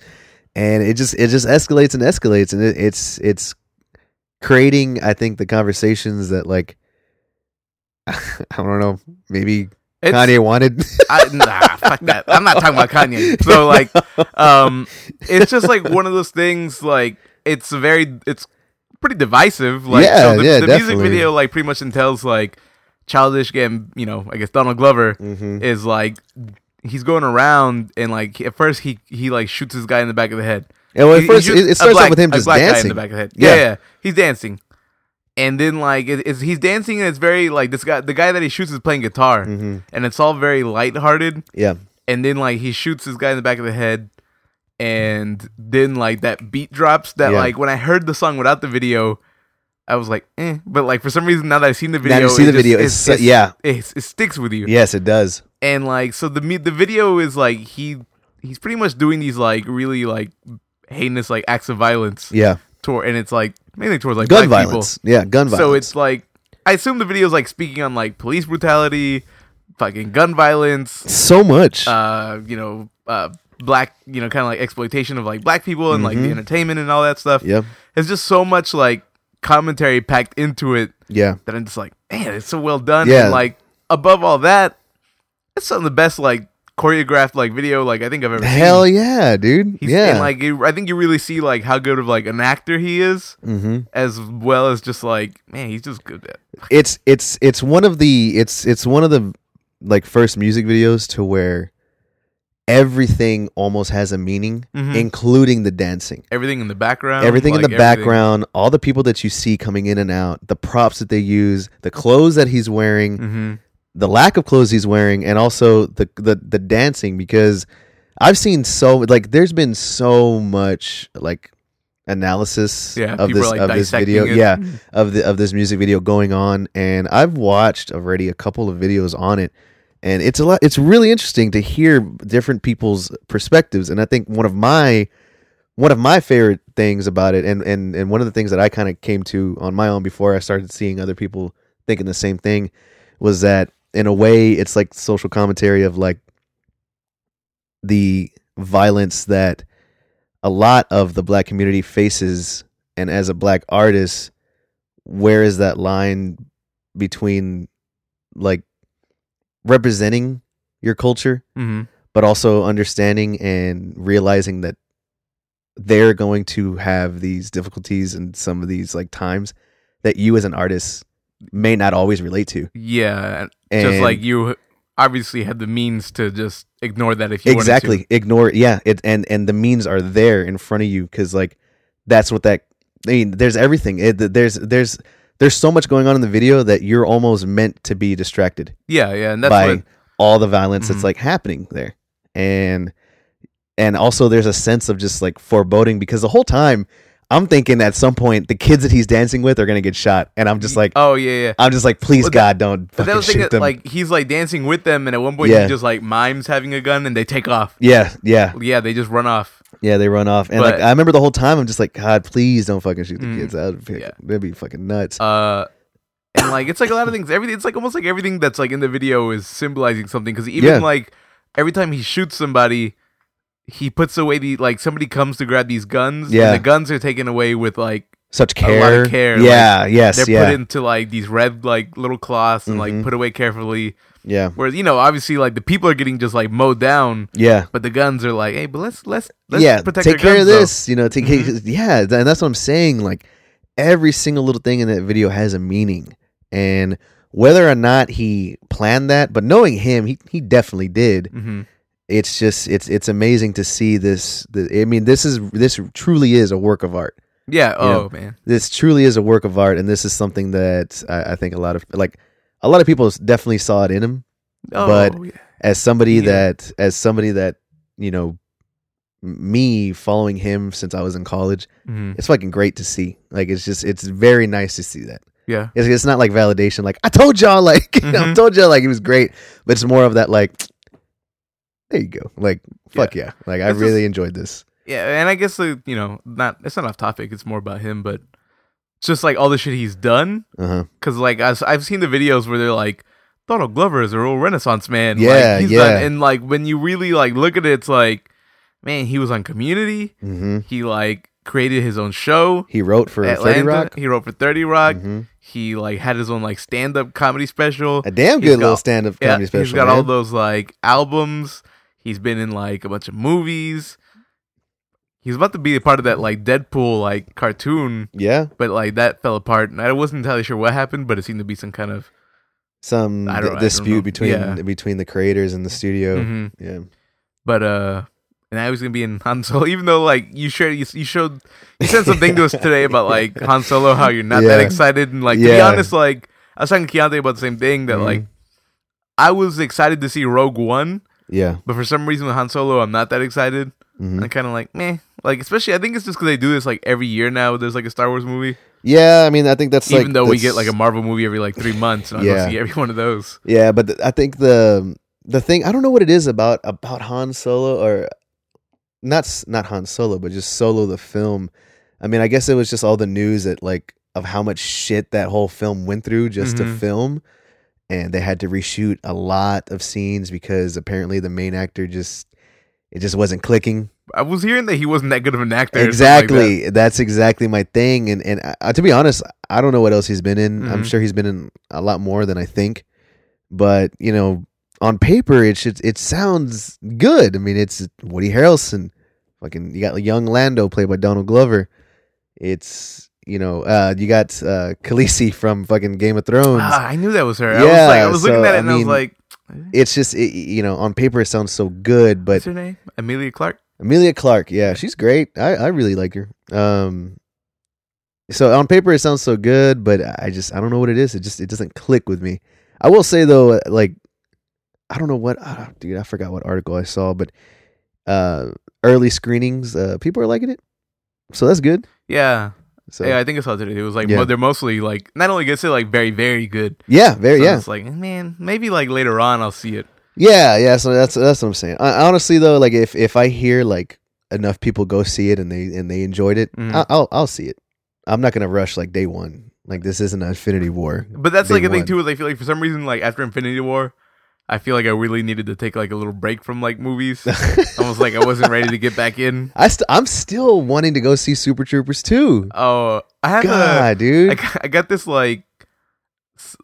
And it just it just escalates and escalates and it, it's it's creating I think the conversations that like I don't know, maybe It's, Kanye wanted. I, nah, fuck that. I'm not talking about Kanye. So like, um, it's just like one of those things. Like, it's very, it's pretty divisive. Like, Yeah, so the, yeah, the music video like pretty much entails like Childish Gambino, you know, I guess Donald Glover Mhm. is like he's going around and like at first he he like shoots this guy in the back of the head. And well, at He- he first shoots it, it starts black- off with him just dancing in the back of the head. Yeah. Yeah, yeah, he's dancing. And then like it, it's, he's dancing and it's very like this guy the guy that he shoots is playing guitar Mhm. and it's all very lighthearted Yeah. and then like he shoots this guy in the back of the head and then like that beat drops that Yeah. like when I heard the song without the video I was like eh but like for some reason now that I've seen the video Now you see it the just- video. it's- It's, it's- yeah. it, it sticks with you Yes, it does. and like so the the video is like he he's pretty much doing these like really like heinous like acts of violence Yeah. Toward and it's like mainly towards like gun violence. Yeah, gun violence. So it's like I assume the video is like speaking on like police brutality, fucking gun violence, so much. uh, you know, uh, black, you know, kind of like exploitation of like black people and like the Mhm. entertainment and all that stuff. yeah. It's just so much like commentary packed into it Yeah. that I'm just like, man, it's so well done. Yeah. And like above all that, it's some of the best like choreographed like video like I think I've ever Hell seen. yeah, dude. He's, yeah. and like you, I think you really see like how good of like an actor he is, hmm as well as just like man, he's just good at. It's it's it's one of the it's it's one of the like first music videos to where everything almost has a meaning, Mhm. including the dancing. everything in the background. everything in like, the background, all the people that you see coming in and out, the props that they use, the clothes that he's wearing, hmm the lack of clothes he's wearing, and also the the the dancing because I've seen so like there's been so much like analysis Yeah, of this like, of this video it. yeah of the of this music video going on and I've watched already a couple of videos on it and it's a lot it's really interesting to hear different people's perspectives and I think one of my one of my favorite things about it and and and one of the things that I kind of came to on my own before I started seeing other people thinking the same thing was that in a way it's like social commentary of like the violence that a lot of the black community faces. And as a black artist where is that line between like representing your culture hmm but also understanding and realizing that they're going to have these difficulties and some of these like times that you as an artist may not always relate to Yeah, and just like you obviously had the means to just ignore that if you exactly ignore yeah it and and the means are there in front of you because like that's what that i mean there's everything it, there's there's there's so much going on in the video that you're almost meant to be distracted. Yeah, yeah, and that's by what. all the violence that's Mhm. like happening there and and also there's a sense of just like foreboding because the whole time i'm thinking at some point the kids that he's dancing with are gonna get shot and i'm just like Oh yeah, yeah. i'm just like please Well, that- god don't But fucking that shoot that them like he's like dancing with them, and at one point Yeah. he just like mimes having a gun, and they take off. yeah yeah Yeah, they just run off. Yeah, they run off, and But- like I remember the whole time, I'm just like, God, please don't fucking shoot the Mm, kids. That'd be, yeah. that'd be fucking nuts. Uh, and like it's like a lot of things. Everything. It's like almost like everything that's like in the video is symbolizing something. Because even Yeah. like every time he shoots somebody, he puts away the like somebody comes to grab these guns. Yeah. and the guns are taken away with like Such a lot care, of care, Yeah, yes, they're yeah, put into like these red like little cloths and like Mhm. put away carefully. yeah, Whereas you know obviously like the people are getting just like mowed down, yeah, but the guns are like, hey, but let's let's let's yeah. protect Take care guns, of though. this, you know. Take Mhm. yeah, and that's what I'm saying. Like every single little thing in that video has a meaning, and whether or not he planned that, but knowing him, he he definitely did. Mhm. It's just it's it's amazing to see this. The, I mean, this is this truly is a work of art. Yeah. Oh know, man. this truly is a work of art, and this is something that I, I think a lot of like a lot of people definitely saw it in him. Oh, but- yeah. as somebody Yeah. that as somebody that you know me following him since I was in college, Mhm. it's fucking great to see. Like it's just it's very nice to see that. Yeah. It's, it's not like validation, like I told y'all, like I Mhm. told y'all, like it was great, but it's more of that, like there you go, like fuck yeah, like I It's just- really enjoyed this. Yeah, and I guess like, you know, not it's not off topic. It's more about him, but just like all the shit he's done. Uh. Because like I've, I've seen the videos where they're like, Donald Glover is a real Renaissance man. Yeah, like, he's yeah. done- and like when you really like look at it, it's like, man, he was on Community. hmm He like created his own show. He wrote for Atlanta. Thirty Rock. He wrote for Thirty Rock. Mhm. He like had his own like stand up comedy special. A damn He's good little stand up Yeah, comedy special. he's got man. all those like albums. He's been in like a bunch of movies. He's about to be a part of that like Deadpool like cartoon, yeah, but like that fell apart, and I wasn't entirely sure what happened, but it seemed to be some kind of. some d- dispute between Yeah. between the creators and the studio. Mhm. Yeah. But uh, and I was gonna be in Han Solo, even though like you shared, you, you showed, you said something to us today about like Han Solo, how you're not that excited, and like to be honest, like I was talking to Keontae about the same thing that Mhm. like I was excited to see Rogue One, Yeah. but for some reason with Han Solo, I'm not that excited. Mhm. I'm kind of like meh. Like especially, I think it's just because they do this like every year now. There's like a Star Wars movie, Yeah, I mean, I think that's even like though we get like a Marvel movie every like three months, and I Yeah. see every one of those. Yeah, but th- I think the the thing I don't know what it is about about Han Solo or not not Han Solo, but just Solo the film. I mean, I guess it was just all the news that like of how much shit that whole film went through just to Mhm. film, and they had to reshoot a lot of scenes because apparently the main actor just it just wasn't clicking. I was hearing that he wasn't that good of an actor. or something like that. Exactly, that's exactly my thing. And and uh, to be honest, I don't know what else he's been in. I'm Mhm. sure he's been in a lot more than I think. But you know, on paper, it should it sounds good. I mean, it's Woody Harrelson. Fucking, you got young Lando played by Donald Glover. It's you know, uh, you got uh, Khaleesi from fucking Game of Thrones. Ah, I knew that was her. I was Yeah, like, I was looking at it I and I was like, It's just it, you know, on paper it sounds so good, but what's her name? Emilia Clarke. Emilia Clarke, yeah, she's great. I, I really like her. Um, so on paper it sounds so good, but I just I don't know what it is. It just it doesn't click with me. I will say though, like I don't know what, ah, dude. I forgot what article I saw, but uh, early screenings, uh, people are liking it, so that's good. Yeah, So yeah. I think I saw it today. It was like Yeah. they're mostly like not only good, say like very very good. Yeah, very So yeah, It's like man, maybe like later on I'll see it. yeah, yeah. So that's that's what I'm saying. I, honestly though, like if if I hear like enough people go see it and they and they enjoyed it, Mhm. I, I'll I'll see it. I'm not gonna rush like day one. Like this isn't an Infinity War. But that's like a thing too. Is I feel like for some reason like after Infinity War, I feel like I really needed to take like a little break from like movies. Almost like I wasn't ready to get back in. I st- I'm still wanting to go see Super Troopers too. Oh, I have a. Dude. I got, I got this like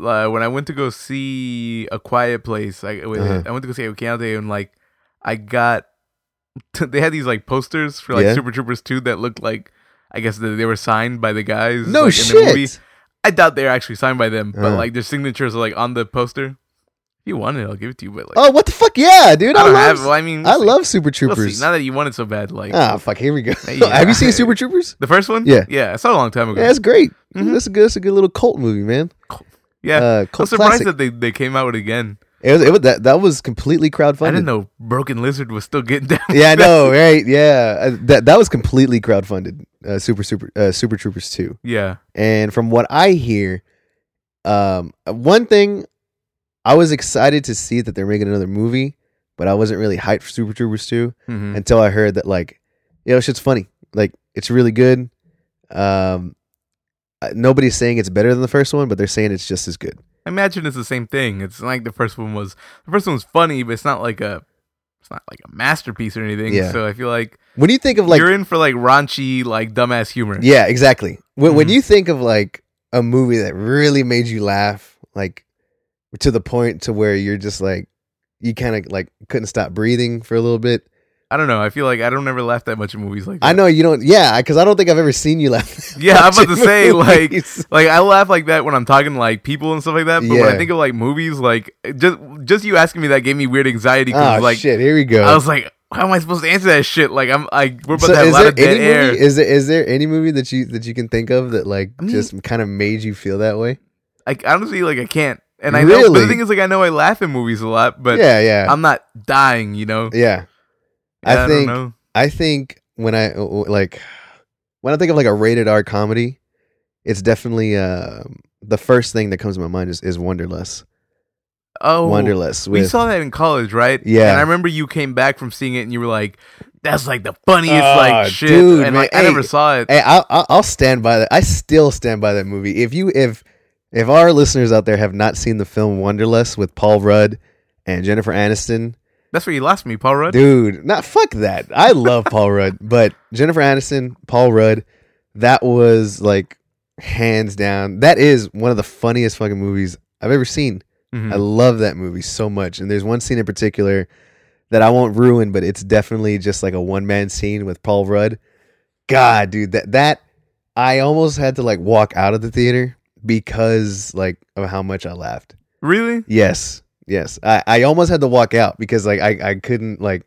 uh, when I went to go see a quiet place. I Uh-huh. I went to go see Keontae and like I got they had these like posters for like Yeah. Super Troopers two that looked like I guess that they were signed by the guys. no like, In the movie. shit. I doubt they're actually signed by them, but Uh-huh. like their signatures are like on the poster. You want it, I'll give it to you. But like Oh, what the fuck? Yeah, dude. I I, don't love. have. Well, I mean, I we'll see. love Super We'll Troopers. see. Now that you want it so bad, like ah, fuck. Here we go. Yeah. have you seen Super Troopers? the first one. Yeah. yeah. I saw it a long time ago. Yeah, it's great. Mhm. That's a good. That's a good little cult movie, man. yeah. uh, I'm surprised classic. that they, they came out with it again. It was, it was that that was completely crowdfunded. I didn't know Broken Lizard was still getting down. Yeah, I know, right? Yeah, uh, that that was completely crowdfunded. Uh, Super Super uh, Super Troopers two. yeah. And from what I hear, um, one thing I was excited to see that they're making another movie, but I wasn't really hyped for Super Troopers 2 hmm until I heard that like, yo, shit's funny. Like, it's really good. Um, nobody's saying it's better than the first one, but they're saying it's just as good. I imagine it's the same thing. It's like the first one was. The first one was funny, but it's not like a. It's not like a masterpiece or anything. Yeah. So I feel like, When you think of like, you're in for like raunchy, like dumbass humor. yeah, exactly. When when Mhm. you think of like a movie that really made you laugh, like to the point to where you're just like, you kind of like couldn't stop breathing for a little bit. I don't know. I feel like I don't ever laugh that much in movies like that. I know you don't. Yeah, because I don't think I've ever seen you laugh. Yeah, I'm about to say, like, movies. Like I laugh like that when I'm talking to like people and stuff like that. But when I think of like movies, like just just you asking me that gave me weird anxiety. Oh like shit! Here we go. I was like, how am I supposed to answer that shit? Like I'm like we're about So to have a is lot there of dead any air. movie? Is there is there any movie that you that you can think of that like I mean- just kind of made you feel that way? like honestly, like I can't. And I know, but the thing is, like, I know I laugh in movies a lot, but yeah, yeah, I'm not dying. You know. yeah. Yeah, I think know. I think when I like when I think of like a rated R comedy, it's definitely uh, the first thing that comes to my mind is, is Wanderlust. Oh, Wanderlust. We saw that in college, right? Yeah. And I remember you came back from seeing it, and you were like, "That's like the funniest Oh, like shit." dude, and man, like, I hey, never saw it. Hey, I'll, I'll I'll stand by that. I still stand by that movie. If you if if our listeners out there have not seen the film Wanderlust with Paul Rudd and Jennifer Aniston, That's where you lost me, Paul Rudd. dude, not fuck that. I love Paul Rudd, but Jennifer Aniston, Paul Rudd, that was like hands down. That is one of the funniest fucking movies I've ever seen. Mhm. I love that movie so much. And there's one scene in particular that I won't ruin, but it's definitely just like a one man scene with Paul Rudd. God, dude, that that I almost had to like walk out of the theater because like of how much I laughed. Really? Yes, yes, I, I almost had to walk out because like I I couldn't like.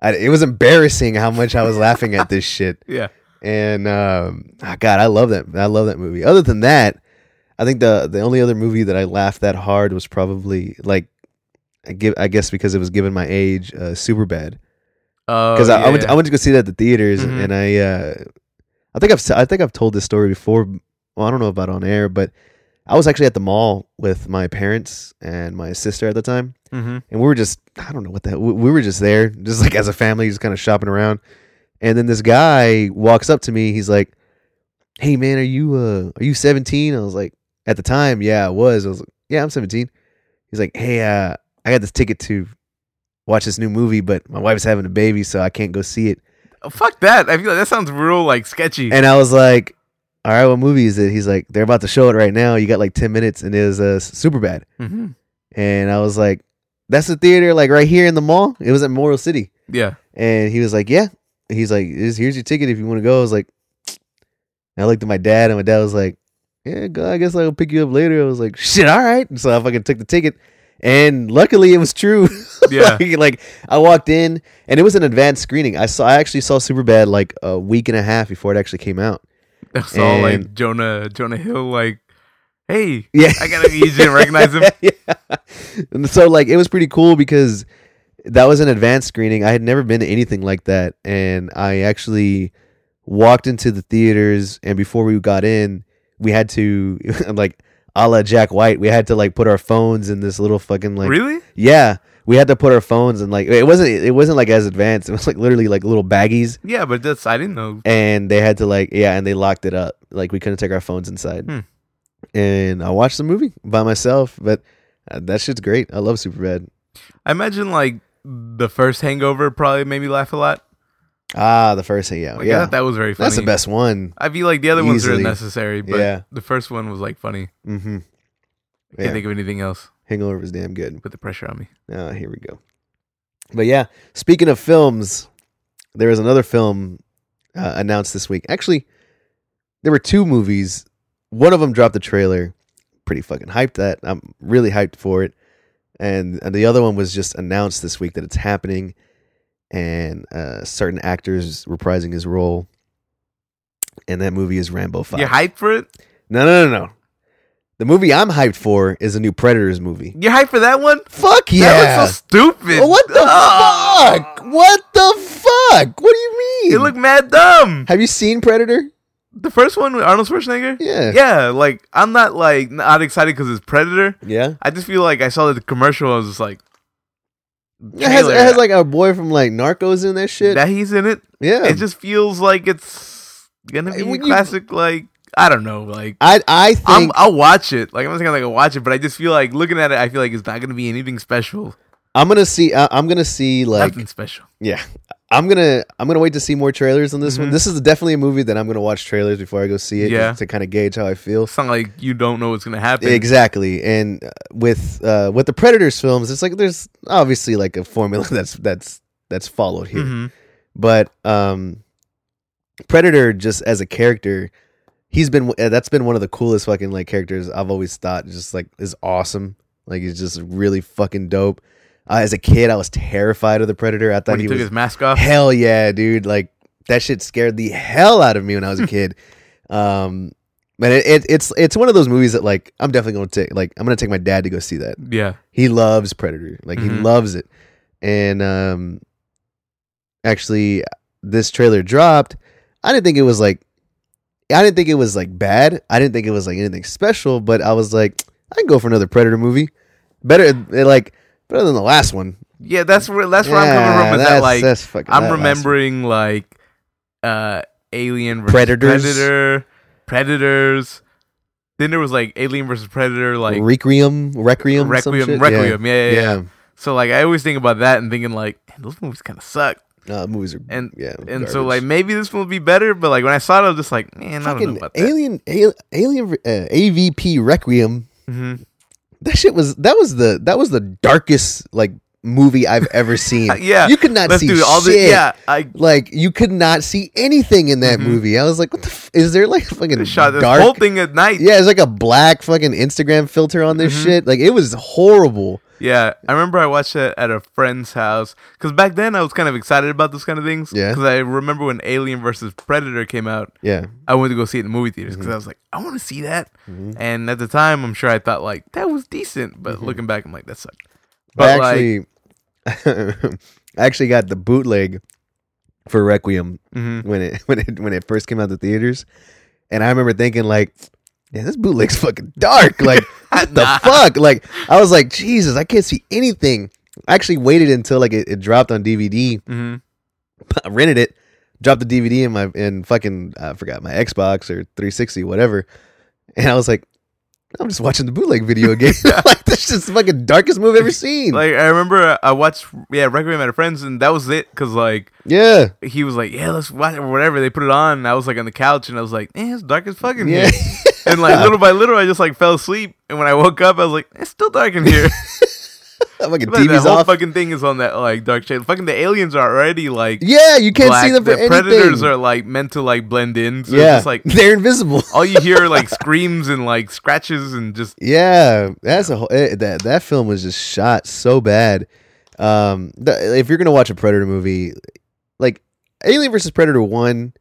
I, it was embarrassing how much I was laughing at this shit. Yeah. And um, ah, God, I love that. I love that movie. Other than that, I think the the only other movie that I laughed that hard was probably like, I give I guess because it was given my age, uh, Superbad. Oh, Because I, I went yeah. I went to go see that at the theaters, Mhm. and I uh, I think I've I think I've told this story before. Well, I don't know about on air, but I was actually at the mall with my parents and my sister at the time, Mhm. and we were just I don't know what the hell, we, we were just there, just like as a family, just kind of shopping around. And then this guy walks up to me. He's like, "Hey man, are you uh are you 17?" I was like, at the time, yeah, I was. I was like, "Yeah, I'm 17." He's like, "Hey, uh, I got this ticket to watch this new movie, but my wife's having a baby, so I can't go see it." Oh, fuck that. I feel like that sounds real like sketchy. And I was like, "All right, what movie is it?" He's like, "They're about to show it right now. You got like 10 minutes, and it was uh, Superbad." Mhm. And I was like, "That's the theater, like right here in the mall." It was at Memorial City. Yeah. And he was like, "Yeah." He's like, "Here's here's your ticket if you want to go." I was like, and I looked at my dad, and my dad was like, "Yeah, go, I guess I'll pick you up later." I was like, "Shit, all right." And so I fucking took the ticket, and luckily it was true. Yeah. like, like, I walked in, and it was an advanced screening. I saw, I actually saw Superbad like a week and a half before it actually came out. That's all like Jonah Jonah Hill like, hey, Yeah, I gotta you didn't recognize him. yeah. And so like it was pretty cool because that was an advanced screening. I had never been to anything like that, and I actually walked into the theaters, and before we got in, we had to like a la Jack White. We had to like put our phones in this little fucking like really? yeah. We had to put our phones in like it wasn't it wasn't like as advanced. It was like literally like little baggies, Yeah, but that's I didn't know. and they had to like yeah, and they locked it up. Like we couldn't take our phones inside. Hmm. And I watched the movie by myself, but uh, that shit's great. I love Superbad. I imagine like the first Hangover probably made me laugh a lot. Ah, the first thing, yeah, Like, I yeah. thought that was very funny. That's the best one. I feel like the other ones are Easily. unnecessary, but Yeah. the first one was like funny. Mm-hmm. I can't think of anything else. Hangover was damn good. Put the pressure on me. Ah, here we go. But yeah, speaking of films, there was another film uh, announced this week. Actually, there were two movies. One of them dropped the trailer. Pretty fucking hyped that. I'm really hyped for it. And, and the other one was just announced this week that it's happening, and uh, certain actors reprising his role. And that movie is Rambo Five. You're hyped for it? No, no, no, no. The movie I'm hyped for is a new Predators movie. You're hyped for that one? Fuck yeah! That looks so stupid. what the Ah! fuck? What the fuck? What do you mean? It looked mad dumb. Have you seen Predator? The first one with Arnold Schwarzenegger? Yeah. Yeah, like I'm not like not excited because it's Predator. Yeah. I just feel like I saw the commercial. I was just like, It has, it has like a boy from like Narcos in that shit. that he's in it. yeah. It just feels like it's gonna I- be you- classic. Like I don't know. Like I I I'm, think I'll watch it. Like I'm not saying like I'll watch it, but I just feel like looking at it, I feel like it's not gonna be anything special. I'm gonna see. I, I'm gonna see like Nothing special. yeah. I'm gonna I'm gonna wait to see more trailers on this one. Mhm. This is definitely a movie that I'm gonna watch trailers before I go see it. Yeah. to kind of gauge how I feel. It's not like you don't know what's gonna happen. Exactly, and uh, with uh, with the Predators films, it's like there's obviously like a formula that's that's that's followed here. Mhm. But um, Predator, just as a character, he's been uh, that's been one of the coolest fucking like characters I've always thought. Just like is awesome. Like he's just really fucking dope. Uh, as a kid, I was terrified of the Predator. I thought When he, he took was his mask off. hell yeah, dude. Like that shit scared the hell out of me when I was a kid. um, but it, it it's it's one of those movies that like I'm definitely going to take like I'm to take my dad to go see that. Yeah. He loves Predator. Like he Mhm. loves it. And um actually this trailer dropped. I didn't think it was like I didn't think it was like bad. I didn't think it was like anything special, but I was like I can go for another Predator movie. Better eh, like better than the last one. Yeah, that's where that's where I'm coming Yeah, from. Is that like that's fucking- I'm that remembering like uh Alien versus Predators. Predator, Predators. Then there was like Alien versus Predator, like Requiem, Requiem, some Requiem, shit? Requiem. Yeah, yeah, yeah. yeah. So like I always think about that and thinking like those movies kind of suck. No, movies are And- yeah, And so like maybe this one will be better, but like when I saw it, I was just like, man, I don't know fucking about that. Alien, Alien, uh, AVP Requiem. hmm That shit was that was the that was the darkest like movie I've ever seen. Yeah, you could not see all shit. the yeah. I Like you could not see anything in that Mhm. movie. I was like, "What the? F- is there like fucking shot this dark?" whole thing at night. yeah, it's like a black fucking Instagram filter on this Mhm. shit. Like it was horrible. Yeah, I remember I watched it at a friend's house because back then I was kind of excited about those kind of things. Yeah. Because I remember when Alien versus Predator came out, Yeah, I went to go see it in the movie theaters Mm-hmm. because I was like, I want to see that. Mhm. And at the time, I'm sure I thought like that was decent, but Mm-hmm. looking back, I'm like that sucked. I But like, actually, I actually got the bootleg for Requiem mhm. when it when it when it first came out the theaters, and I remember thinking like, "Yeah, this bootleg's fucking dark." Like, what the Nah. fuck? Like, I was like, "Jesus, I can't see anything." I actually waited until like it, it dropped on DVD. Mhm. I rented it, dropped the DVD in my in fucking I forgot my Xbox or 360 whatever, and I was like. I'm just watching the bootleg video again. like this is the fucking darkest movie I've ever seen. like I remember I watched yeah Requiem at a friend's and that was it because like yeah, he was like yeah let's watch it or whatever they put it on and I was like on the couch and I was like eh, it's dark as fucking yeah. And like little by little I just like fell asleep and when I woke up I was like it's still dark in here. fucking Like, the TV's whole off. fucking thing is on that like dark shade. Fucking the aliens are already like yeah, you can't black. see them for the anything. predators are like meant to like blend in. So yeah, it's just like they're invisible. all you hear are like screams and like scratches and just Yeah, that's a whole, eh, that that film was just shot so bad. Um, the, if you're gonna watch a Predator movie, like Alien versus Predator one,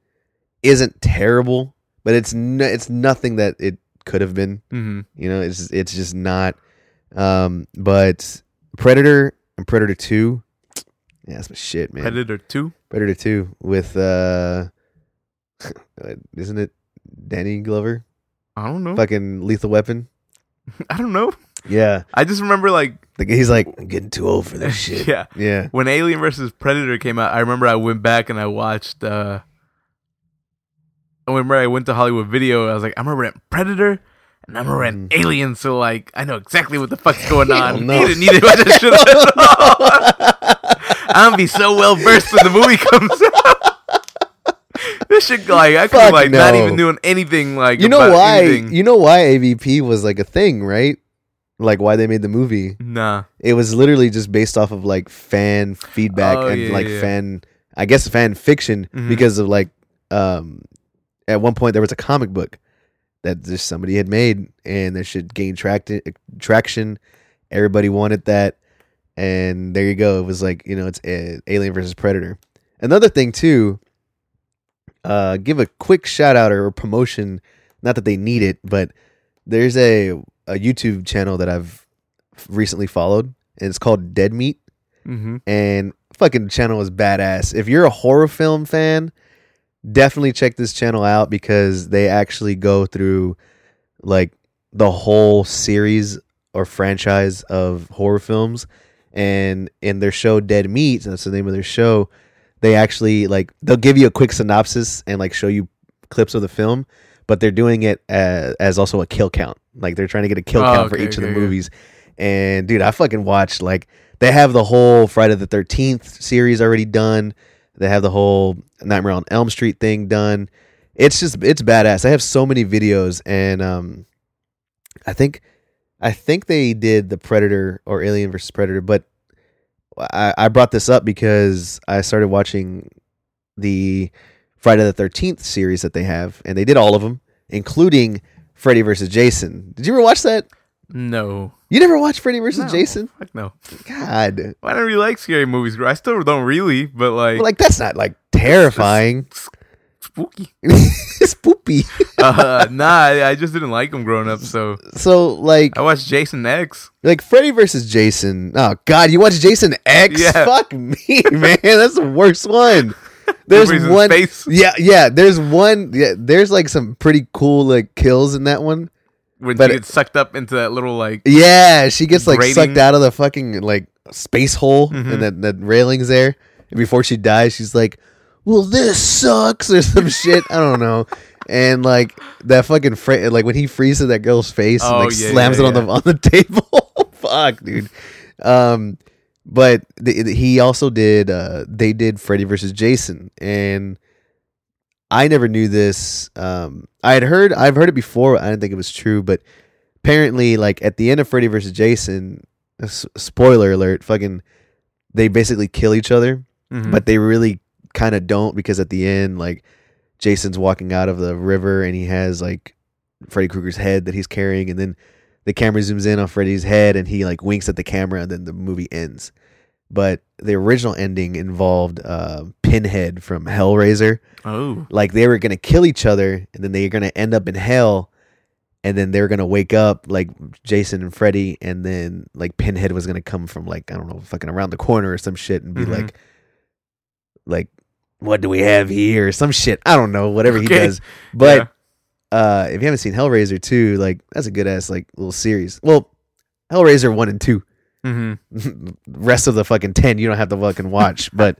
isn't terrible, but it's no, it's nothing that it could have been. mhm. You know, it's it's just not. Um, but Predator and Predator two, yeah, that's my shit, man. Predator two. Predator two with uh, isn't it Danny Glover? I don't know. Fucking Lethal Weapon. I don't know. Yeah, I just remember like Like he's like, I'm getting too old for this shit. yeah Yeah. when Alien versus Predator came out. I remember I went back and I watched. uh I remember I went to Hollywood Video. I was like, I'm gonna rent Predator. And I'm gonna rent Alien, so like I know exactly what the fuck's going Hell on. no. Need to watch that shit at all. I'm gonna be so well versed when the movie comes out. this shit, like, I could like not even doing anything. Like, you know why? anything. You know why AVP was like a thing, right? Like why they made the movie. nah, It was literally just based off of like fan feedback Oh, and yeah, like yeah. fan, I guess fan fiction Mhm. because of like, um, at one point there was a comic book that just somebody had made and that should gain tract- traction. Everybody wanted that, and there you go. It was like you know it's uh, Alien versus Predator. Another thing too. Uh, give a quick shout out or promotion. Not that they need it, but there's a a YouTube channel that I've recently followed, and it's called Dead Meat. hmm And fucking channel is badass. If you're a horror film fan, definitely check this channel out because they actually go through like the whole series or franchise of horror films. And in their show Dead Meat, that's the name of their show, they actually like they'll give you a quick synopsis and like show you clips of the film, but they're doing it as, as also a kill count. Like they're trying to get a kill Oh, count for okay, each of the yeah. movies. And dude, I fucking watched like they have the whole Friday the Thirteenth series already done. They have the whole Nightmare on Elm Street thing done. It's just it's badass. I have so many videos, and um, I think I think they did the Predator or Alien versus Predator, but I, I brought this up because I started watching the Friday the Thirteenth series that they have, and they did all of them, including Freddy versus Jason. Did you ever watch that? No, You never watched Freddy versus No, Jason? Fuck no. God, I don't really like scary movies. I still don't really, but like, like that's not like terrifying. spooky. Spoopy. Uh, nah, I, I just didn't like him growing up. So So like I watched Jason X. like Freddy versus Jason. Oh God, you watched Jason X? Yeah. Fuck me, man. That's the worst one. There's one. space. Yeah, yeah. There's one. Yeah, there's like some pretty cool like kills in that one. When But- she gets sucked up into that little like Yeah, she gets like Grating. sucked out of the fucking like space hole Mhm. and that that railings there. And before she dies, she's like, "Well, this sucks" or some shit. I don't know. And like that fucking fra- like when he freezes that girl's face and Oh, like yeah, slams yeah, it on the on the table. Fuck, dude. Um, but the, the- he also did. Uh, they did Freddy versus Jason, and I never knew this. Um, I had heard. I've heard it before. I didn't think it was true, but apparently, like at the end of Freddy versus Jason, s- spoiler alert, fucking, they basically kill each other, mhm. but they really kind of don't because at the end, like Jason's walking out of the river and he has like Freddy Krueger's head that he's carrying, and then the camera zooms in on Freddy's head and he like winks at the camera, and then the movie ends. But the original ending involved uh, Pinhead from Hellraiser. Oh. Like they were gonna kill each other and then they were gonna end up in hell and then they were gonna wake up like Jason and Freddy and then like Pinhead was gonna come from like I don't know fucking around the corner or some shit and be Mhm. like like what do we have here? Some shit. I don't know whatever he does. But uh if you haven't seen Hellraiser 2 like that's a good ass like little series. Well Hellraiser 1 and 2 hmm rest of the fucking 10 you don't have to fucking watch but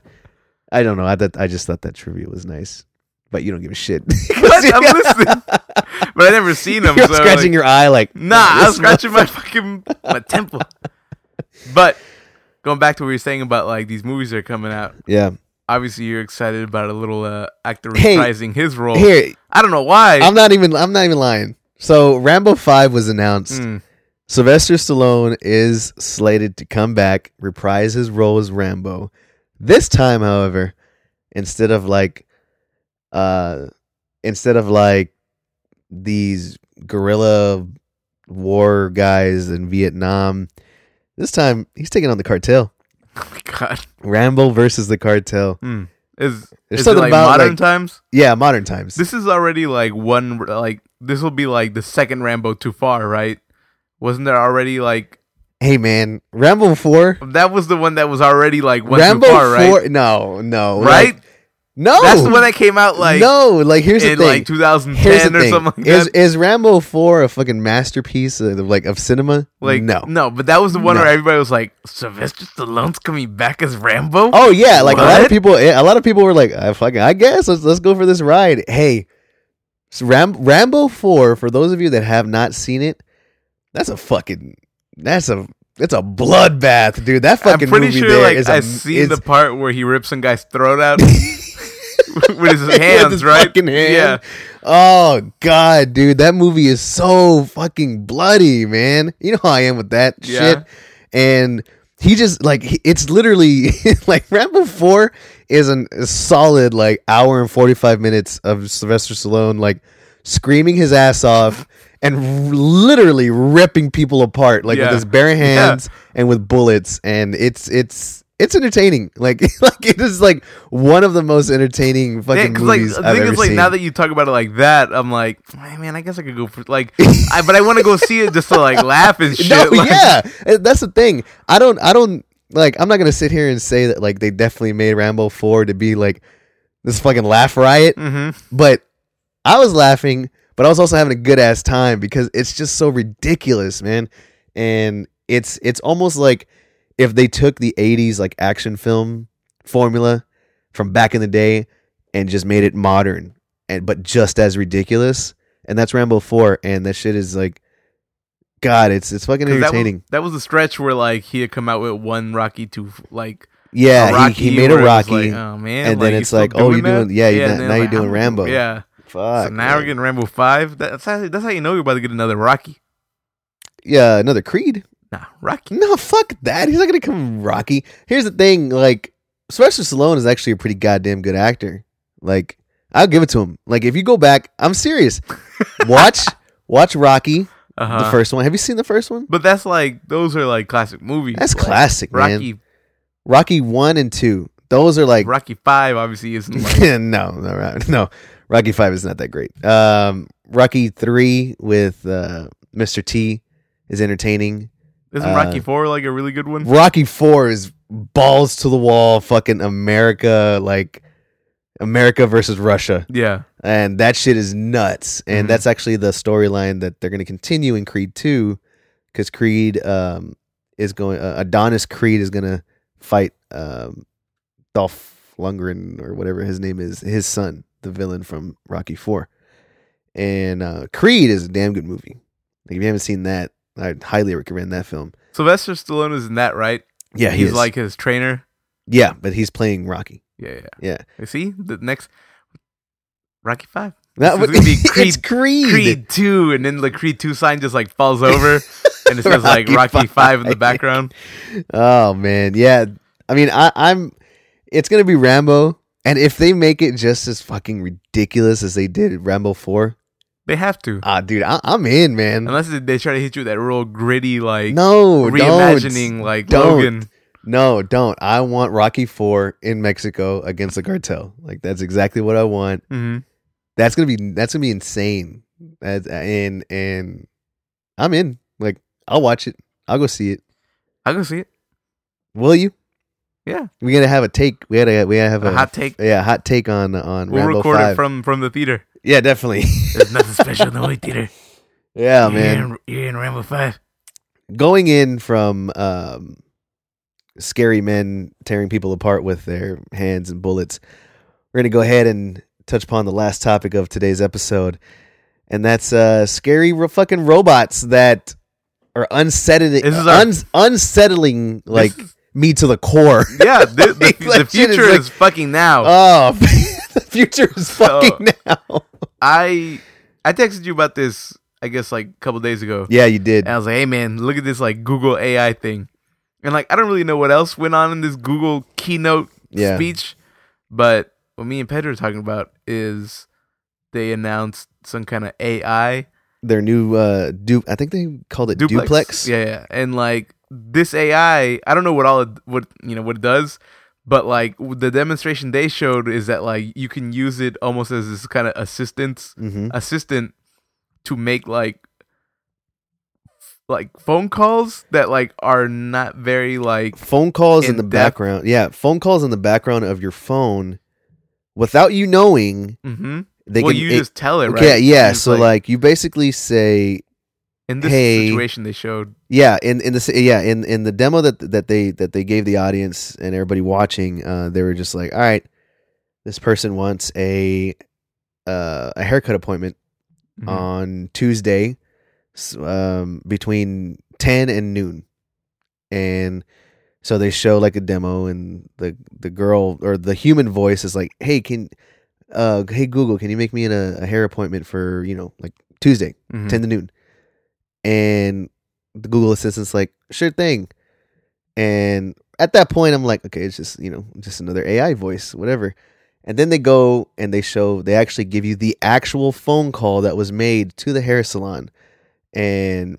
I don't know I thought I just thought that trivia was nice but you don't give a shit? I'm listening. but I never seen them. You're so scratching like, your eye like Nah, I was scratching my fucking my temple. But going back to what you were saying about like these movies that are coming out, Yeah. obviously you're excited about a little uh, actor Hey, reprising his role. Here, I don't know why. I'm not even I'm not even lying. So Rambo 5 was announced. Mm, Sylvester Stallone is slated to come back, reprise his role as Rambo. This time, however, instead of like uh instead of like these guerrilla war guys in Vietnam, this time he's taking on the cartel. oh my god. Rambo versus the cartel. Mm. Is There's is it like about, modern like- times? Yeah, modern times. This is already like one like this will be like the second Rambo too far, right? Wasn't there already like hey man, Rambo 4 that was the one that was already like one Rambo far, right? 4 no, no. right? like- no. That's the one that came out like no, like here's the thing. like 2010 here's the or thing. something like is that. is Rambo 4 a fucking masterpiece of like of cinema? Like no. no, but that was the one No. where everybody was like, Sylvester Stallone's coming back as Rambo. Oh yeah, like a lot of people eh, a lot of people were like, I fucking I guess let's let's go for this ride. Hey, Ram, Rambo 4 for those of you that have not seen it, that's a fucking that's a it's a bloodbath, dude. That I'm fucking pretty movie sure there like is I've a, seen is- the part where he rips some guy's throat out with his With hands, his right? fucking hand. Yeah. Oh god, dude, that movie is so fucking bloody, man. You know how I am with that Yeah. shit. And he just like he- it's literally like Rambo Four is an, a solid like hour and forty five minutes of Sylvester Stallone like screaming his ass off and r- literally ripping people apart like Yeah. with his bare hands and with bullets and it's it's it's entertaining like like it is like one of the most entertaining fucking Yeah, like movies the I've thing is, like seen. now that you talk about it like that, I'm like, "Hey, man, I guess I could go for like, I, but I want to go see it just to like laugh and shit. No, like, yeah, Uh, that's the thing. I don't, I don't like. I'm not gonna sit here and say that like they definitely made Rambo four to be like this fucking laugh riot, Mm-hmm. but I was laughing, but I was also having a good ass time because it's just so ridiculous, man. And it's it's almost like if they took the '80s like action film formula from back in the day and just made it modern and but just as ridiculous. And that's Rambo four, and that shit is like. God, it's it's fucking 'Cause that was, entertaining. that was the stretch where like he had come out with one Rocky to like Yeah, Rocky he, he made a Rocky, like, oh man, and then it's like, oh, you're that? doing- yeah, you're and not- then now I'm you're doing Rambo. Yeah, Fuck. so now we're getting Rambo five. That's how, that's how you know you're about to get another Rocky. yeah, another Creed. Nah, Rocky. No, fuck that. He's not gonna come Rocky. Here's the thing, like Sylvester Stallone is actually a pretty goddamn good actor. Like, I'll give it to him. Like, if you go back, I'm serious. Watch, watch Rocky, Uh-huh. the first one. Have you seen the first one? But that's like those are like classic movies. That's Like, classic, man. Rocky Rocky one and two. Those are like Rocky Five obviously isn't like no, no, right. no. Rocky Five is not that great. Um, Rocky Three with uh, Mr. T is entertaining. Isn't Uh, Rocky Four like a really good one? Rocky Four is balls to the wall, fucking America, like America versus Russia, Yeah. and that shit is nuts. And Mhm. that's actually the storyline that they're going to continue in Creed Two, because Creed um, is going. Uh, Adonis Creed is going to fight um, Dolph Lundgren or whatever his name is, his son, the villain from Rocky Four. And uh, Creed is a damn good movie. Like if you haven't seen that, I highly recommend that film. Sylvester Stallone is in that, right? Yeah, he he's is. like his trainer. yeah, but he's playing Rocky. Yeah, yeah. Yeah. You see the next Rocky Five, That would be Creed- Creed. Creed Two, and then the Creed Two sign just like falls over, and it says like Rocky Rocky Five in the background. Oh man, yeah. I mean, I, I'm. It's gonna be Rambo, and if they make it just as fucking ridiculous as they did Rambo Four, They have to, ah, dude, I, I'm in, man. unless they try to hit you with that real gritty like no, reimagining don't. like Don't. Logan. No, don't. I want Rocky Four in Mexico against the cartel. Like that's exactly what I want. hmm That's gonna be that's gonna be insane. That's, and and I'm in. Like I'll watch it. I'll go see it. I can see it. Will you? Yeah, We gotta have a take. We gotta we gotta have a a, hot take. yeah hot take on on We'll Rambo record Five. it from from the theater. yeah, definitely. There's nothing special in the movie theater. yeah, You're man. in, you're in Rambo Five. Going in from um, scary men tearing people apart with their hands and bullets. We're gonna go ahead and touch upon the last topic of today's episode, and that's uh, scary ro- fucking robots that are unsettling, This is our- uns- unsettling like This is- me to the core. yeah, the, the, Like, the shit is future like- is fucking now. Oh, the future is So- fucking now. I I texted you about this, I guess, like a couple days ago. Yeah, you did. And I was like, hey man, look at this like Google AI thing. And like I don't really know what else went on in this Google keynote Yeah. speech, but what me and Pedro are talking about is they announced some kind of AI Their new uh, du- I think they called it duplex. Yeah, yeah. And like this AI, I don't know what all it, what you know what it does, but like the demonstration they showed is that like you can use it almost as this kind of assistance hmm assistant to make like like phone calls that like are not very like Phone calls in, In the depth. background. Yeah, phone calls in the background of your phone, without you knowing. hmm They well can. you it- just tell it right okay, yeah. Just, So like, you basically say, in this hey- situation they showed yeah, in in the yeah in in the demo that that they that they gave the audience and everybody watching, uh, they were just like, all right, this person wants a uh, a haircut appointment Mhm. on Tuesday um, between 10 and noon. And so they show like a demo and the the girl or the human voice is like, "Hey, can uh hey Google, can you make me an, a, a hair appointment for, you know, like Tuesday, Mhm. 10 to noon?" And the Google assistant's like, "Sure thing." And at that point I'm like, "Okay, it's just, you know, just another AI voice, whatever." And then they go and they show they actually give you the actual phone call that was made to the hair salon. And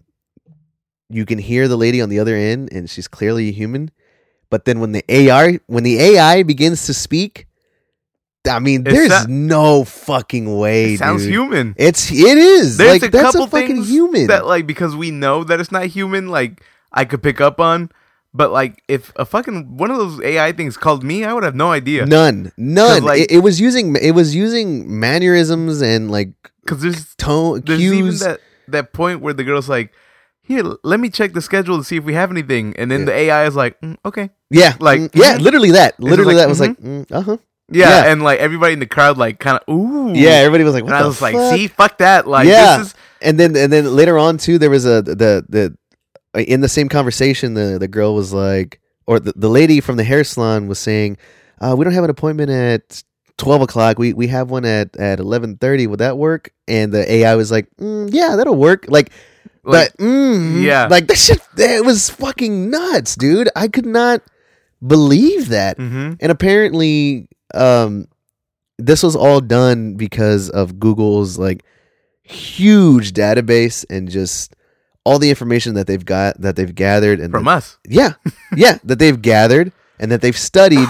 you can hear the lady on the other end and she's clearly a human. But then when the AI when the AI begins to speak, I mean, It there's no fucking way. it sounds dude. human It's it is. There's like a that's couple a fucking things human. that like because we know that it's not human like I could pick up on but like if a fucking one of those AI things called me I would have no idea None. None. like- it, it was using it was using mannerisms and like cuz there's tone there's even cues. that that point where the girl's like here let me check the schedule to see if we have anything and then Yeah. the AI is like mm, okay yeah, like, mm, yeah, mhm. literally that. Literally like, that was like, mm, uh huh. Yeah, Yeah. and like everybody in the crowd like kind of ooh Yeah, everybody was like, what and I the was like fuck? see fuck that like Yeah. this is and then and then later on too, there was a the the in the same conversation, the the girl was like, or the, the lady from the hair salon was saying, uh, we don't have an appointment at twelve o'clock. We we have one at at eleven thirty. Would that work? And the AI was like, mm, yeah, that'll work. Like, like but mm, yeah. like that shit. It was fucking nuts, dude. I could not believe that. mhm. And apparently, um, this was all done because of Google's like huge database and just all the information that they've got that they've gathered and from that- us yeah, yeah, that they've gathered and that they've studied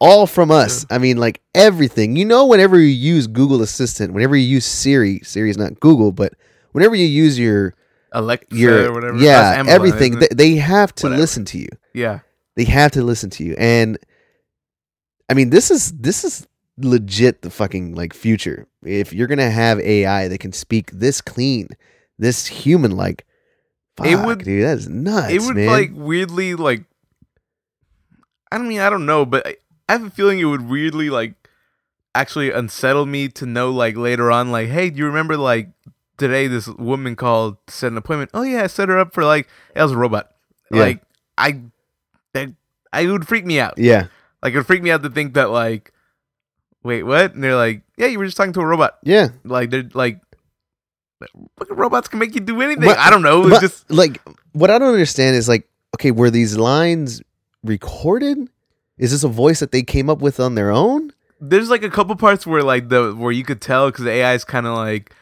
all from us. I mean, like everything. You know, whenever you use Google Assistant, whenever you use Siri, Siri is not Google, but whenever you use your Alexa your or whatever. yeah Amazon, everything, they, they have to Whatever. listen to you. yeah. They have to listen to you, and I mean, this is this is legit the fucking like future. If you're gonna have AI that can speak this clean, this human like, fuck, It would- dude, that is nuts, it would man. like weirdly like I don't mean I don't know, but I, I have a feeling it would weirdly like actually unsettle me to know like later on like hey do you remember like today this woman called set an appointment oh yeah I set her up for like that was a robot Yeah. like I that I it would freak me out yeah, like it would freak me out to think that like wait what and they're like yeah you were just talking to a robot yeah. like they're like fucking robots can make you do anything But- I don't know it's just like what I don't understand is like, okay, were these lines recorded? Is this a voice that they came up with on their own? there's like a couple parts where like the where you could tell because the AI is kind of like,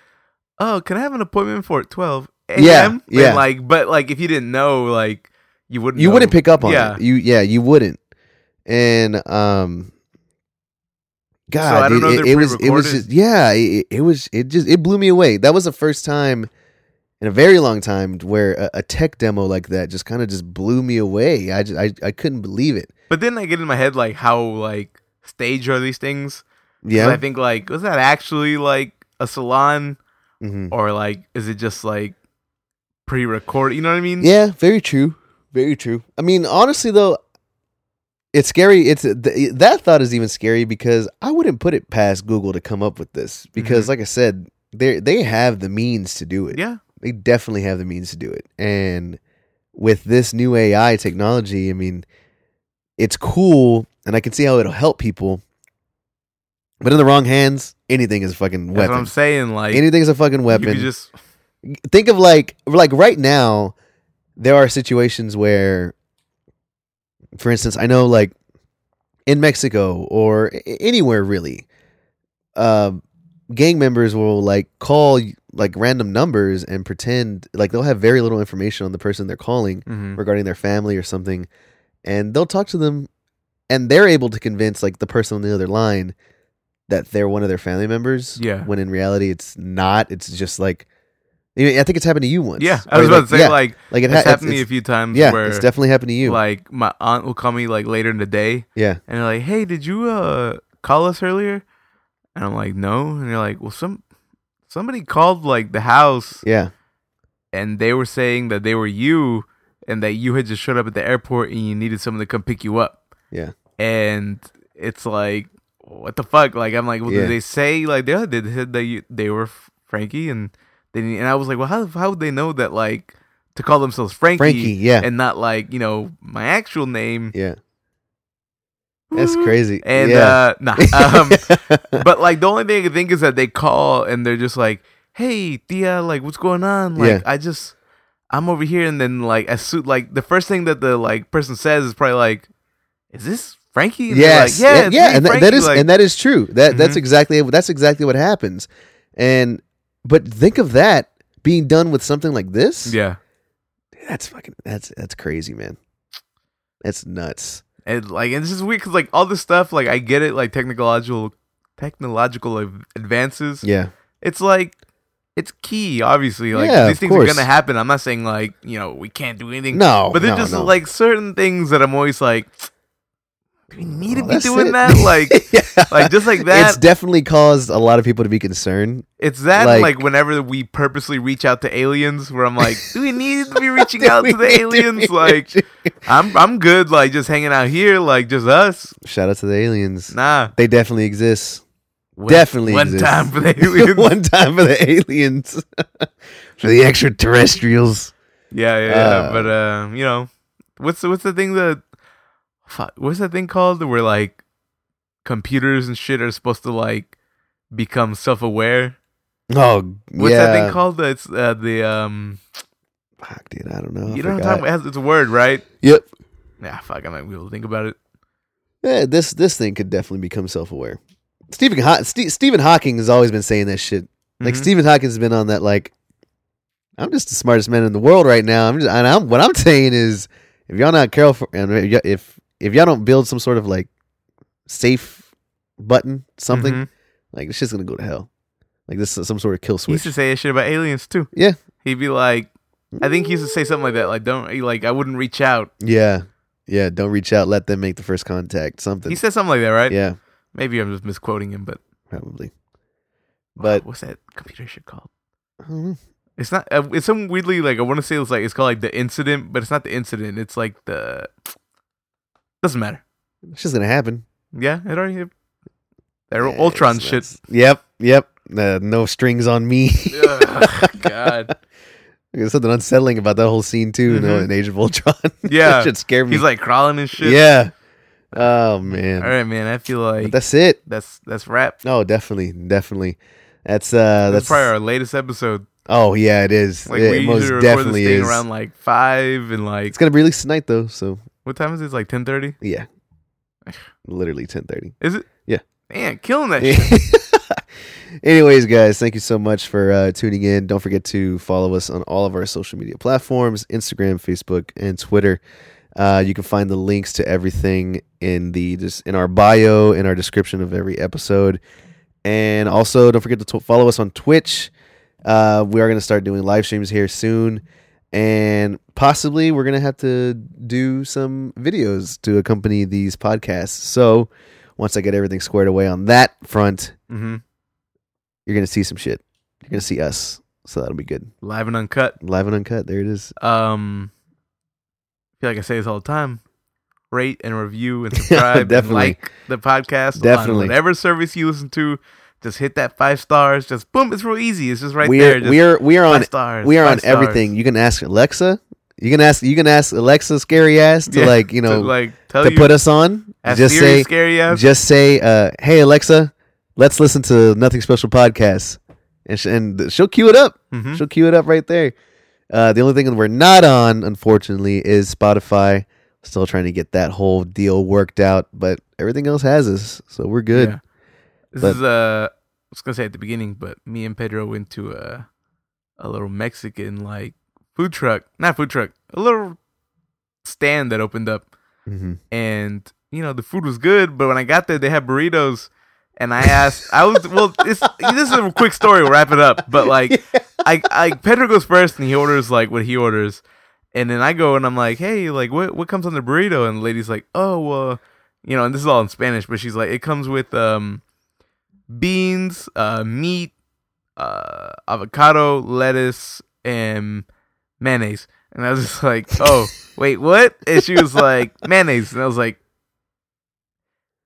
oh, can I have an appointment for twelve a.m. Yeah, And, yeah. like, but like if you didn't know, like you wouldn't. You know. wouldn't pick up on Yeah. it. You yeah, you wouldn't. And um God, I don't dude, know it, it was it was just yeah, it, it was it just it blew me away. That was the first time in a very long time where a, a tech demo like that just kind of just blew me away. I just I, I couldn't believe it. But then I get in my head like how like staged are these things? Yeah. I think like was that actually like a salon hmm or like is it just like pre-recorded? You know what I mean? Yeah, very true. Very true. I mean, honestly though, it's scary. It's th- that thought is even scary because I wouldn't put it past Google to come up with this because, Mhm. like I said, they they have the means to do it. Yeah. They definitely have the means to do it. And with this new AI technology, I mean, it's cool, and I can see how it'll help people. But in the wrong hands, anything is a fucking weapon. That's what I'm saying. Like Anything is a fucking weapon just think of like like right now there are situations where for instance i know like in mexico or anywhere really um gang members will like call like random numbers and pretend like they'll have very little information on the person they're calling Mhm. regarding their family or something and they'll talk to them and they're able to convince like the person on the other line that they're one of their family members Yeah. when in reality it's not it's just like i think it's happened to you once Yeah, I was about to say yeah, like like it it's ha- happened to me a few times. yeah where it's definitely happened to you like my aunt will call me like later in the day yeah and they're like, "Hey, did you uh call us earlier?" And I'm like, "No." And they're like, "Well, some somebody called like the house yeah and they were saying that they were you and that you had just showed up at the airport and you needed someone to come pick you up." yeah And it's like, what the fuck? Like I'm like, well, Yeah. did they say like they they said that you, they were Frankie and they didn't, and I was like, well, how how would they know that like to call themselves Frankie, frankie yeah and not like you know my actual name? yeah that's crazy And yeah uh nah. Um but like the only thing I can think is that they call and they're just like, Hey Tia, like what's going on? Like Yeah. I just I'm over here and then like as soon like the first thing that the like person says is probably like, Is this Frankie? And yes like, yeah, yeah, yeah me, and that, that Frankie." is like, and that is true that that's Mhm. exactly that's exactly what happens and but think of that being done with something like this Yeah. that's fucking that's that's crazy man that's nuts And like and this is weird because like all this stuff, like I get it, like technological technological advances. yeah It's like it's key, obviously. Like Yeah, these things course. are gonna happen. I'm not saying like, you know, we can't do anything. no But there's no, just no. like certain things that I'm always like, do we need to Oh, be doing it. that? Like, Yeah. like just like that. it's definitely caused a lot of people to be concerned it's that like- like, whenever we purposely reach out to aliens, where I'm like, do we need to be reaching out to the need to aliens? Like, reaching- I'm I'm good. Like just hanging out here, like just us. shout out to the aliens Nah, they definitely exist One- Definitely one exists. time for the aliens. one time for the aliens for the extraterrestrials Yeah, yeah, yeah. Uh, but um, you know, what's the, what's the thing that fuck, what's that thing called where like computers and shit are supposed to like become self-aware? oh What's yeah that thing called? It's uh, the um, Fuck, dude, I don't know. I you know what I'm forgot. talking about? It has- It's a word, right? Yep. Yeah, fuck, I might be able to think about it. Yeah, this this thing could definitely become self aware. Stephen Haw- Ste Stephen Hawking has always been saying that shit. Like Mhm. Stephen Hawking's been on that. Like, I'm just the smartest man in the world right now. I'm just, and I'm what I'm saying is, if y'all not careful, and if if y'all don't build some sort of like safe button, something, Mhm. like it's just gonna go to hell. Like this is some sort of kill switch. He used to say that shit about aliens too. Yeah. He'd be like, I think he used to say something like that. Like, don't like I wouldn't reach out. Yeah, yeah. Don't reach out. Let them make the first contact. Something. He said something like that, right? yeah, Maybe I'm just misquoting him, but probably. But what's that computer shit called? I don't know. It's not. Uh, it's some weirdly like I want to say it's like it's called like the incident, but it's not the incident. It's like the doesn't matter. it's just gonna happen. Yeah, it already. They're Yeah, Ultron shit. Yep, yep. Uh, no strings on me. Ugh, God. There's something unsettling about that whole scene too. You know, Mhm. in Age of Ultron. Yeah. that shit scared me. He's like crawling and shit. yeah. Oh man. All right, man. I feel But like that's it. that's that's rap. Oh, definitely, definitely. That's uh, That's that's probably our latest episode. Oh yeah, it is. Like it we most usually this definitely thing is. around like five and like it's gonna be released tonight though, so what time is it? It's like ten thirty. yeah, literally ten thirty. Is it? Yeah. Man, killing that shit. Anyways, guys, thank you so much for uh, tuning in. Don't forget to follow us on all of our social media platforms Instagram, Facebook, and Twitter. Uh, you can find the links to everything in the just in our bio, in our description of every episode, and also don't forget to t- follow us on Twitch. Uh, we are going to start doing live streams here soon, and possibly we're going to have to do some videos to accompany these podcasts. So once I get everything squared away on that front, hmm you're gonna see some shit. You're gonna see us, so that'll be good. Live and uncut. Live and uncut. There it is. Um, I feel like I say this all the time. Rate and review and subscribe. and Definitely. like the podcast. Definitely. On whatever service you listen to, just hit that five stars. Just boom. It's real easy. It's just right we there. Just we are we are on stars. we are on stars. everything. You can ask Alexa. You can ask you can ask Alexa scary ass to Yeah, like you to, know like tell to you. put us on. just say scary ass. just say uh, hey Alexa, let's listen to Nothing Special podcast, and sh- and she'll cue it up. Mhm. She'll cue it up right there. Uh, the only thing that we're not on, unfortunately, is Spotify. Still trying to get that whole deal worked out, but everything else has us, so we're good. Yeah. This But- is uh, I was gonna say at the beginning, but me and Pedro went to a a little Mexican like food truck, not food truck, a little stand that opened up, hmm and you know the food was good. But when I got there, they had burritos, and I asked, I was well, this this is a quick story. We'll wrap it up, but like I I Pedro goes first, and he orders like what he orders. And then I go and I'm like, hey, like what what comes on the burrito? And the lady's like, oh, well, you know, and this is all in Spanish, but she's like, it comes with um beans, uh, meat, uh, avocado, lettuce, and mayonnaise. And I was just like, oh, wait, what? And she was like, mayonnaise. And I was like,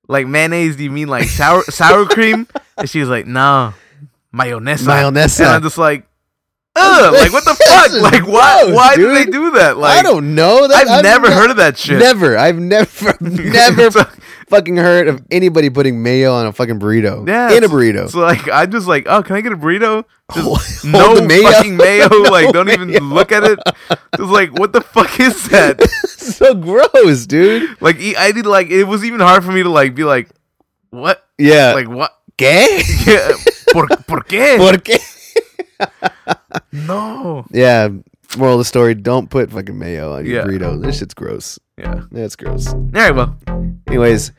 like mayonnaise? Do you mean like sour sour cream? And she was like, no, mayonesa. Mayonesa. And I'm just like, ugh, like what the fuck? Like why? gross, why do they do that? Like I don't know. That, I've, never heard of that shit. Never. I've never, never fucking heard of anybody putting mayo on a fucking burrito. Yeah, in a burrito. So like, I'm just like, oh, can I get a burrito? Just Hold no mayo. fucking mayo. Like, don't even look at it. Just like, what the fuck is that? so gross, dude. like, I did like, it was even hard for me to like be like, what? Yeah. Like what? ¿Qué? Yeah, por, por qué? ¿Por qué? no. Yeah. Moral of the story: Don't put fucking mayo on your Yeah. burrito. This shit's gross. Yeah. That's gross. All right. Well, Anyways,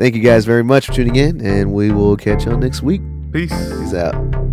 thank you guys very much for tuning in, and we will catch y'all next week. peace. Peace out.